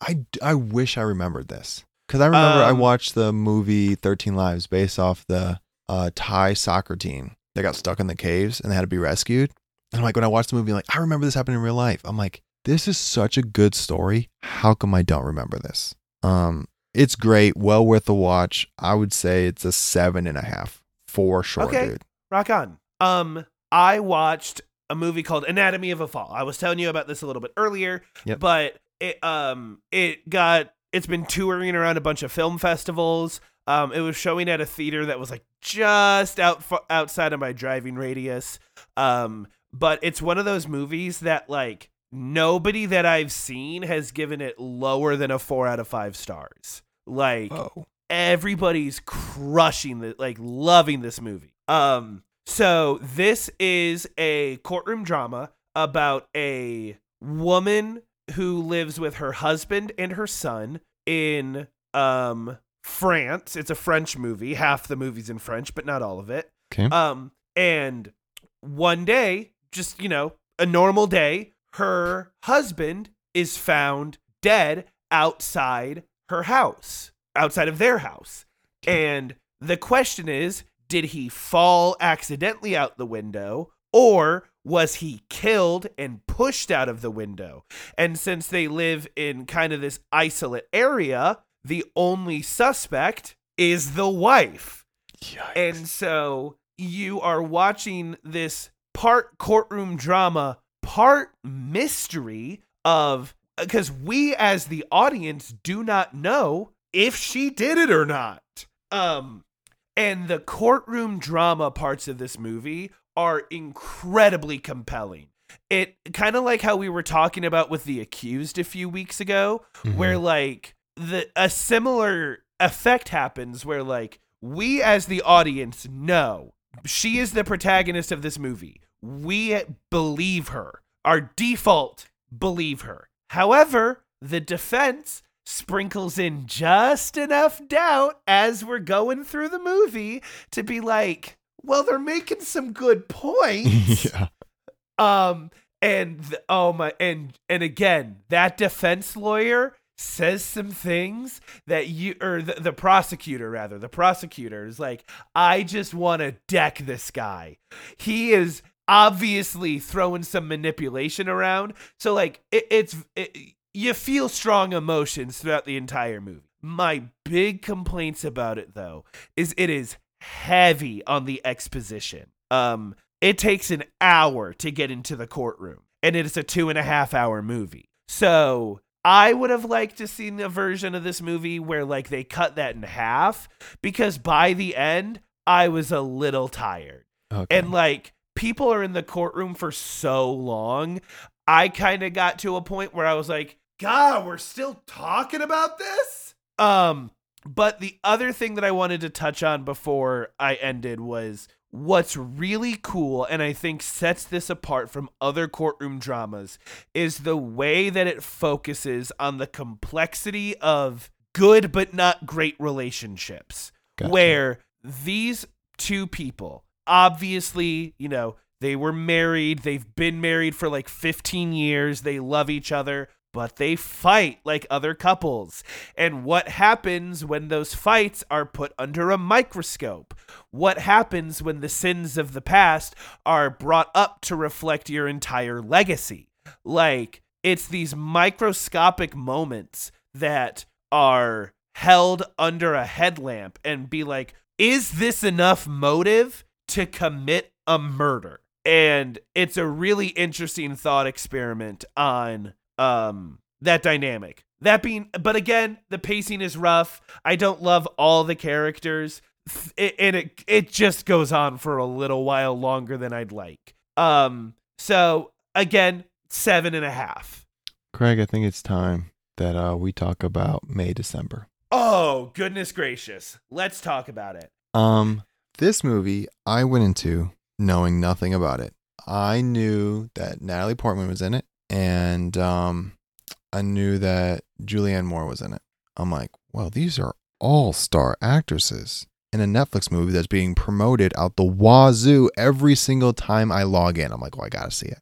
I, I wish I remembered this because I remember I Um, watched the movie Thirteen Lives based off the uh, Thai soccer team that got stuck in the caves and they had to be rescued. And I'm like, when I watched the movie, I'm like, I remember this happening in real life. I'm like, this is such a good story. How come I don't remember this? Um, it's great, well worth the watch. I would say it's a seven and a half for sure, Okay. dude. Rock on. Um, I watched a movie called Anatomy of a Fall. I was telling you about this a little bit earlier, Yep. but it um it got it's been touring around a bunch of film festivals. Um, it was showing at a theater that was like just out outside of my driving radius. Um, but it's one of those movies that like nobody that I've seen has given it lower than a four out of five stars. Like Oh, everybody's crushing the like loving this movie. Um so this is a courtroom drama about a woman who lives with her husband and her son in um France. It's a French movie. Half the movie's in French, but not all of it. okay. Um And one day, just, you know, a normal day, her husband is found dead outside her house, outside of their house. And the question is did he fall accidentally out the window or was he killed and pushed out of the window? And since they live in kind of this isolate area, the only suspect is the wife. And so you are watching this part courtroom drama, part mystery of because we as the audience do not know if she did it or not. Um and the courtroom drama parts of this movie are incredibly compelling. It kind of like how we were talking about with the accused a few weeks ago, Mhm. where like the a similar effect happens where like we as the audience know she is the protagonist of this movie. We believe her. Our default believe her. However, the defense sprinkles in just enough doubt as we're going through the movie to be like, well, they're making some good <laughs> points. yeah. Um, and th- oh my, and and again, that defense lawyer says some things that you or the, the prosecutor rather, the prosecutor is like, I just want to deck this guy. He is obviously throwing some manipulation around. So like, it, it's it, you feel strong emotions throughout the entire movie. My big complaints about it though is it is heavy on the exposition. Um, it takes an hour to get into the courtroom, and it is a two and a half hour movie. So I would have liked to seen a version of this movie where like they cut that in half because by the end I was a little tired. Okay. And like people are in the courtroom for so long, I kind of got to a point where I was like, "God, we're still talking about this?" Um, but the other thing that I wanted to touch on before I ended was what's really cool and I think sets this apart from other courtroom dramas is the way that it focuses on the complexity of good but not great relationships Gotcha. where these two people obviously, you know, they were married, they've been married for like 15 years, they love each other, but they fight like other couples. And what happens when those fights are put under a microscope? What happens when the sins of the past are brought up to reflect your entire legacy? Like, it's these microscopic moments that are held under a headlamp and be like, is this enough motive to commit a murder? And it's a really interesting thought experiment on um that dynamic. That being but again, the pacing is rough. I don't love all the characters. It, and it it just goes on for a little while longer than I'd like. Um so again, seven and a half. Craig, I think it's time that uh, we talk about May December. Oh, goodness gracious. Let's talk about it. Um, this movie I went into knowing nothing about it. I knew that Natalie Portman was in it, and um, I knew that Julianne Moore was in it. I'm like, well, these are all star actresses in a Netflix movie that's being promoted out the wazoo every single time I log in. I'm like, well, I gotta see it.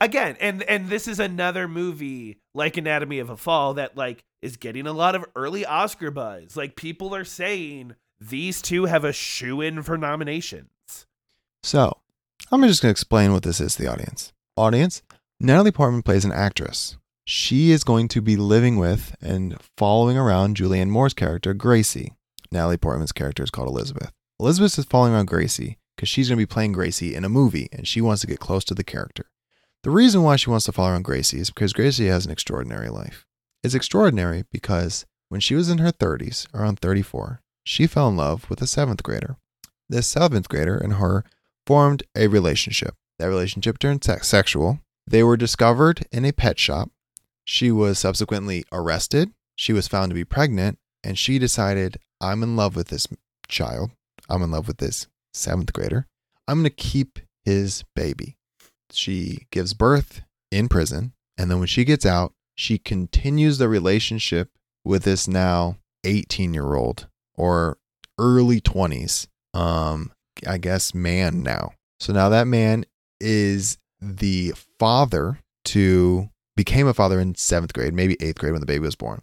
again and and this is another movie like anatomy of a fall that like is getting a lot of early oscar buzz like people are saying these two have a shoe in for nominations So, I'm just going to explain what this is to the audience. Audience, Natalie Portman plays an actress. She is going to be living with and following around Julianne Moore's character, Gracie. Natalie Portman's character is called Elizabeth. Elizabeth is following around Gracie because she's going to be playing Gracie in a movie and she wants to get close to the character. The reason why she wants to follow around Gracie is because Gracie has an extraordinary life. It's extraordinary because when she was in her 30s, around 34, she fell in love with a seventh grader. This seventh grader and her formed a relationship. That relationship turned sex- sexual. They were discovered in a pet shop. She was subsequently arrested. She was found to be pregnant, and she decided, I'm in love with this child. I'm in love with this seventh grader. I'm going to keep his baby. She gives birth in prison, and then when she gets out, she continues the relationship with this now 18 year old or early 20s um I guess man now. So now that man is the father to became a father in seventh grade, maybe eighth grade when the baby was born.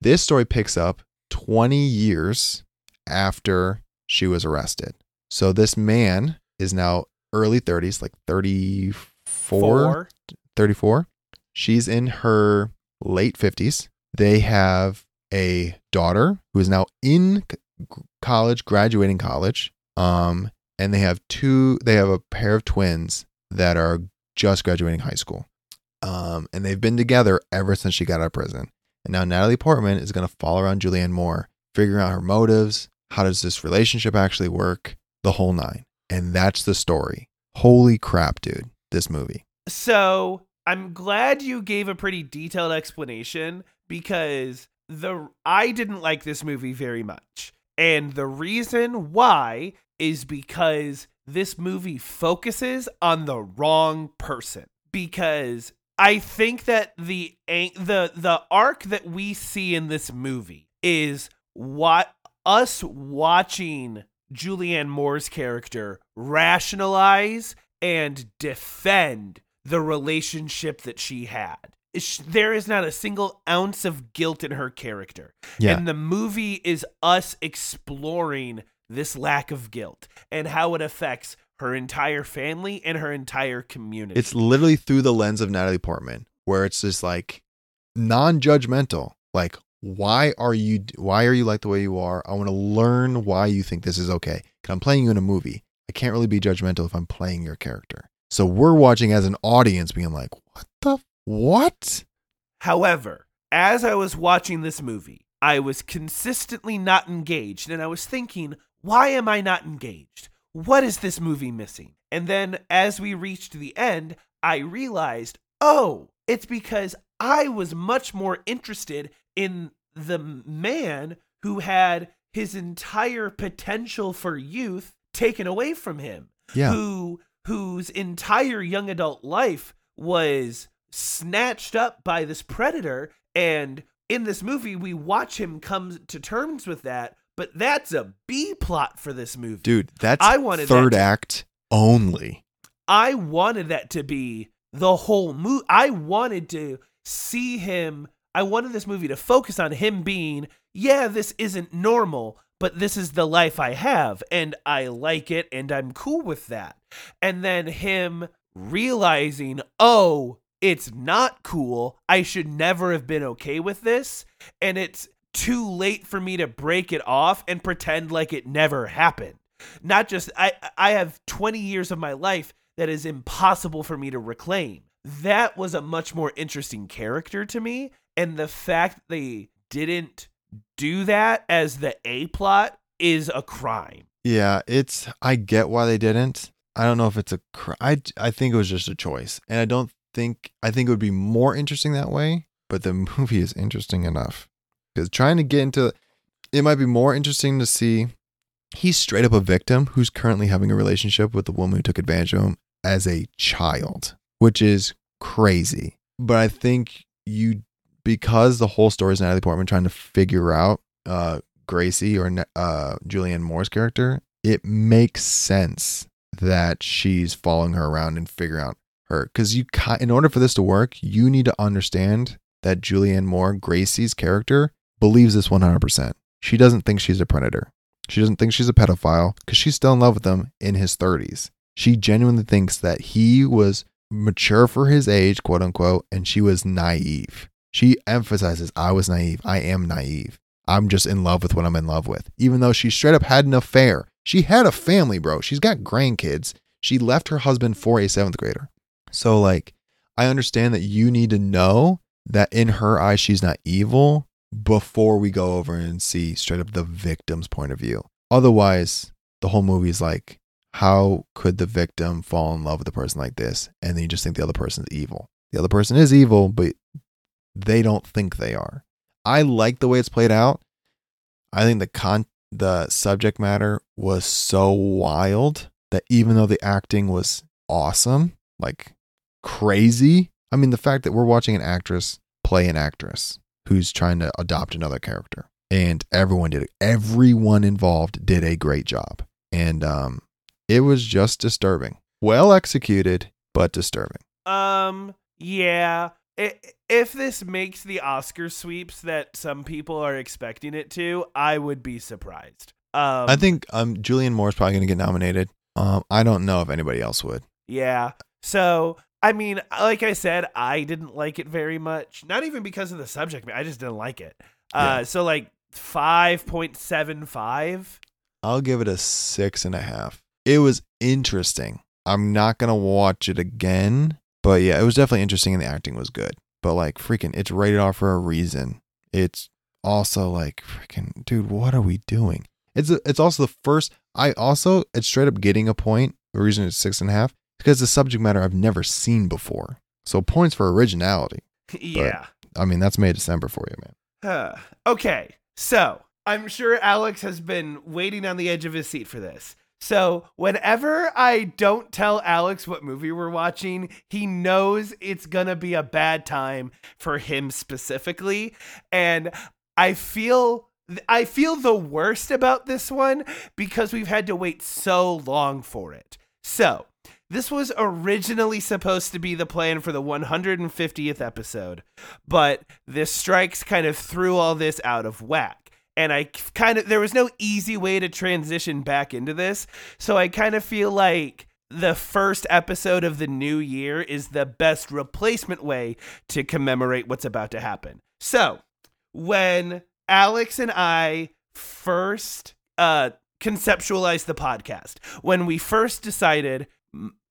This story picks up 20 years after she was arrested. So this man is now early 30s, like 34, Four. 34. She's in her late 50s. They have a daughter who is now in college, graduating college. Um, and they have two, they have a pair of twins that are just graduating high school. Um, and they've been together ever since she got out of prison. And now Natalie Portman is going to follow around Julianne Moore, figuring out her motives. How does this relationship actually work? The whole nine. And that's the story. Holy crap, dude. This movie. So I'm glad you gave a pretty detailed explanation because the I didn't like this movie very much. And the reason why is because this movie focuses on the wrong person. Because I think that the the the arc that we see in this movie is what us watching Julianne Moore's character rationalize and defend the relationship that she had. There is not a single ounce of guilt in her character. Yeah. And the movie is us exploring this lack of guilt and how it affects her entire family and her entire community. It's literally through the lens of Natalie Portman, where it's just like non-judgmental. Like, why are you why are you like the way you are? I want to learn why you think this is okay. Cause I'm playing you in a movie. I can't really be judgmental if I'm playing your character. So we're watching as an audience, being like, what the what? However, as I was watching this movie, I was consistently not engaged and I was thinking, why am I not engaged? What is this movie missing? And then as we reached the end, I realized, oh, it's because I was much more interested in the man who had his entire potential for youth taken away from him Yeah. who whose entire young adult life was snatched up by this predator and in this movie we watch him come to terms with that but that's a B plot for this movie. Dude, that's I wanted third to- act only. I wanted that to be the whole movie. I wanted to see him. I wanted this movie to focus on him being, yeah, this isn't normal, but this is the life I have, and I like it, and I'm cool with that. And then him realizing, oh, it's not cool. I should never have been okay with this, and it's too late for me to break it off and pretend like it never happened not just I I have 20 years of my life that is impossible for me to reclaim. That was a much more interesting character to me and the fact they didn't do that as the A plot is a crime. Yeah, it's I get why they didn't. I don't know if it's a cr- I I think it was just a choice. And I don't think I think it would be more interesting that way, but the <laughs> movie is interesting enough. Cuz trying to get into it might be more interesting to see he's straight up a victim who's currently having a relationship with the woman who took advantage of him as a child, which is crazy. But I think you because the whole story is Natalie Portman trying to figure out uh Gracie or uh, Julianne Moore's character, it makes sense that she's following her around and figuring out her. Because you, in order for this to work, you need to understand that Julianne Moore, Gracie's character, believes this 100%. She doesn't think she's a predator. She doesn't think she's a pedophile because she's still in love with him in his 30s. She genuinely thinks that he was mature for his age, quote unquote, and she was naive. She emphasizes, I was naive. I am naive. I'm just in love with what I'm in love with. Even though she straight up had an affair. She had a family, bro. She's got grandkids. She left her husband for a seventh grader. So, like, I understand that you need to know that in her eyes, she's not evil before we go over and see straight up the victim's point of view. Otherwise, the whole movie is like, how could the victim fall in love with a person like this? And then you just think the other person's evil. The other person is evil, but they don't think they are. I like the way it's played out. I think the con the subject matter was so wild that even though the acting was awesome, like crazy, I mean the fact that we're watching an actress play an actress who's trying to adopt another character and everyone did it. Everyone involved did a great job. And um it was just disturbing. well executed, but disturbing. Um, yeah. If this makes the Oscar sweeps that some people are expecting it to, I would be surprised. Um, I think um Julianne Moore's probably gonna get nominated. Um, I don't know if anybody else would. Yeah. So, I mean, like I said, I didn't like it very much. Not even because of the subject matter. I just didn't like it. Uh, Yeah. so like 5.75. I'll give it a six and a half. It was interesting. I'm not gonna watch it again, but yeah, it was definitely interesting and the acting was good. But like freaking it's rated R for a reason. It's also like freaking dude, what are we doing? It's a, it's also the first I also it's straight up getting a point. The reason it's six and a half because the subject matter I've never seen before. So points for originality. <laughs> yeah. I mean, that's May December for you, man. Huh. okay. So, I'm sure Alex has been waiting on the edge of his seat for this. So, whenever I don't tell Alex what movie we're watching, he knows it's going to be a bad time for him specifically, and I feel I feel the worst about this one because we've had to wait so long for it. So, this was originally supposed to be the plan for the 150th episode, but this strikes kind of threw all this out of whack. And I kind of, there was no easy way to transition back into this. So I kind of feel like the first episode of the new year is the best replacement way to commemorate what's about to happen. So when Alex and I first uh, conceptualized the podcast, when we first decided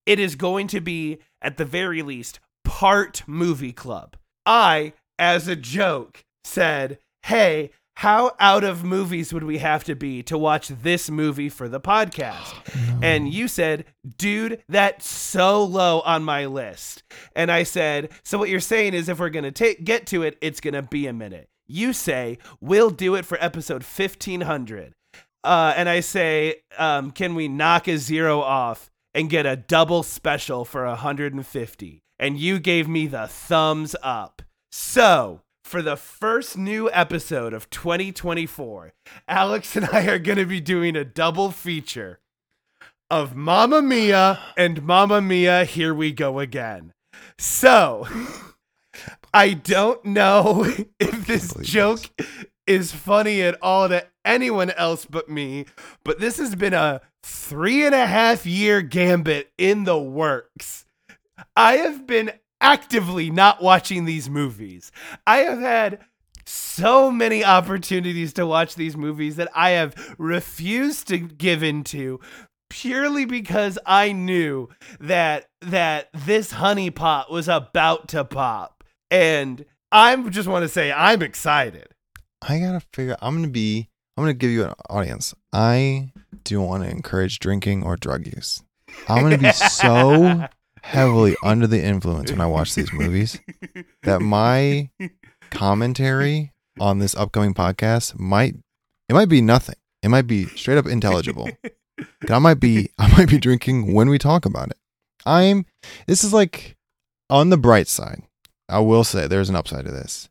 it is going to be, at the very least, part movie club, I, as a joke, said, Hey, how out of movies would we have to be to watch this movie for the podcast? <gasps> And you said, dude, that's so low on my list. And I said, so what you're saying is if we're going to get to it, it's going to be a minute. You say, we'll do it for episode 1500. Uh, and I say, um, can we knock a zero off and get a double special for 150? And you gave me the thumbs up. So, for the first new episode of 2024, Alex and I are going to be doing a double feature of Mamma Mia and Mamma Mia, Here We Go Again. So, <laughs> I don't know <laughs> if this joke is funny at all to anyone else but me, but this has been a three and a half year gambit in the works. I have been actively not watching these movies. I have had so many opportunities to watch these movies that I have refused to give into purely because I knew that that this honeypot was about to pop. And I just want to say I'm excited. I gotta figure. I'm gonna be. I'm gonna give you an audience. I do want to encourage drinking or drug use. I'm gonna be so <laughs> heavily under the influence when I watch these movies that my commentary on this upcoming podcast might it might be nothing. It might be straight up intelligible. I might be I might be drinking when we talk about it. I'm this is like on the bright side. I will say there's an upside to this.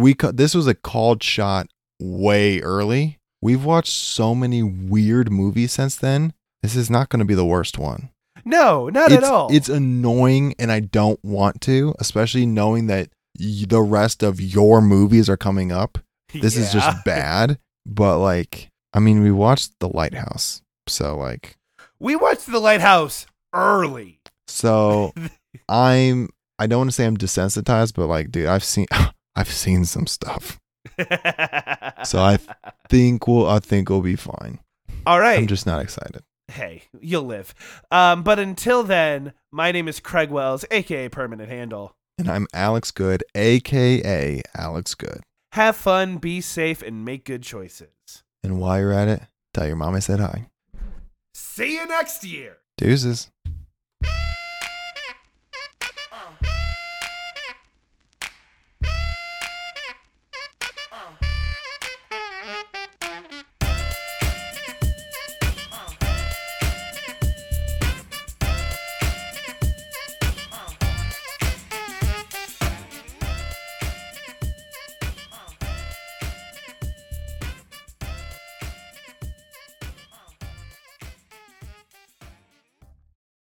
We ca- this was a called shot way early. We've watched so many weird movies since then. This is not going to be the worst one. No, not it's, at all. It's annoying and I don't want to, especially knowing that y- the rest of your movies are coming up. This is just <laughs> bad. But like, I mean, we watched The Lighthouse. So like, We watched The Lighthouse early. so <laughs> I'm I don't want to say I'm desensitized, but like, dude, I've seen <laughs> I've seen some stuff. So I <laughs> think we'll I think we'll be fine. All right. I'm just not excited. hey, you'll live. Um, but until then, my name is Craig Wells, aka Permanent Handle. And I'm Alex Good, aka Alex Good. Have fun, be safe, and make good choices. And while you're at it, tell your mom I said hi. See you next year. Deuces.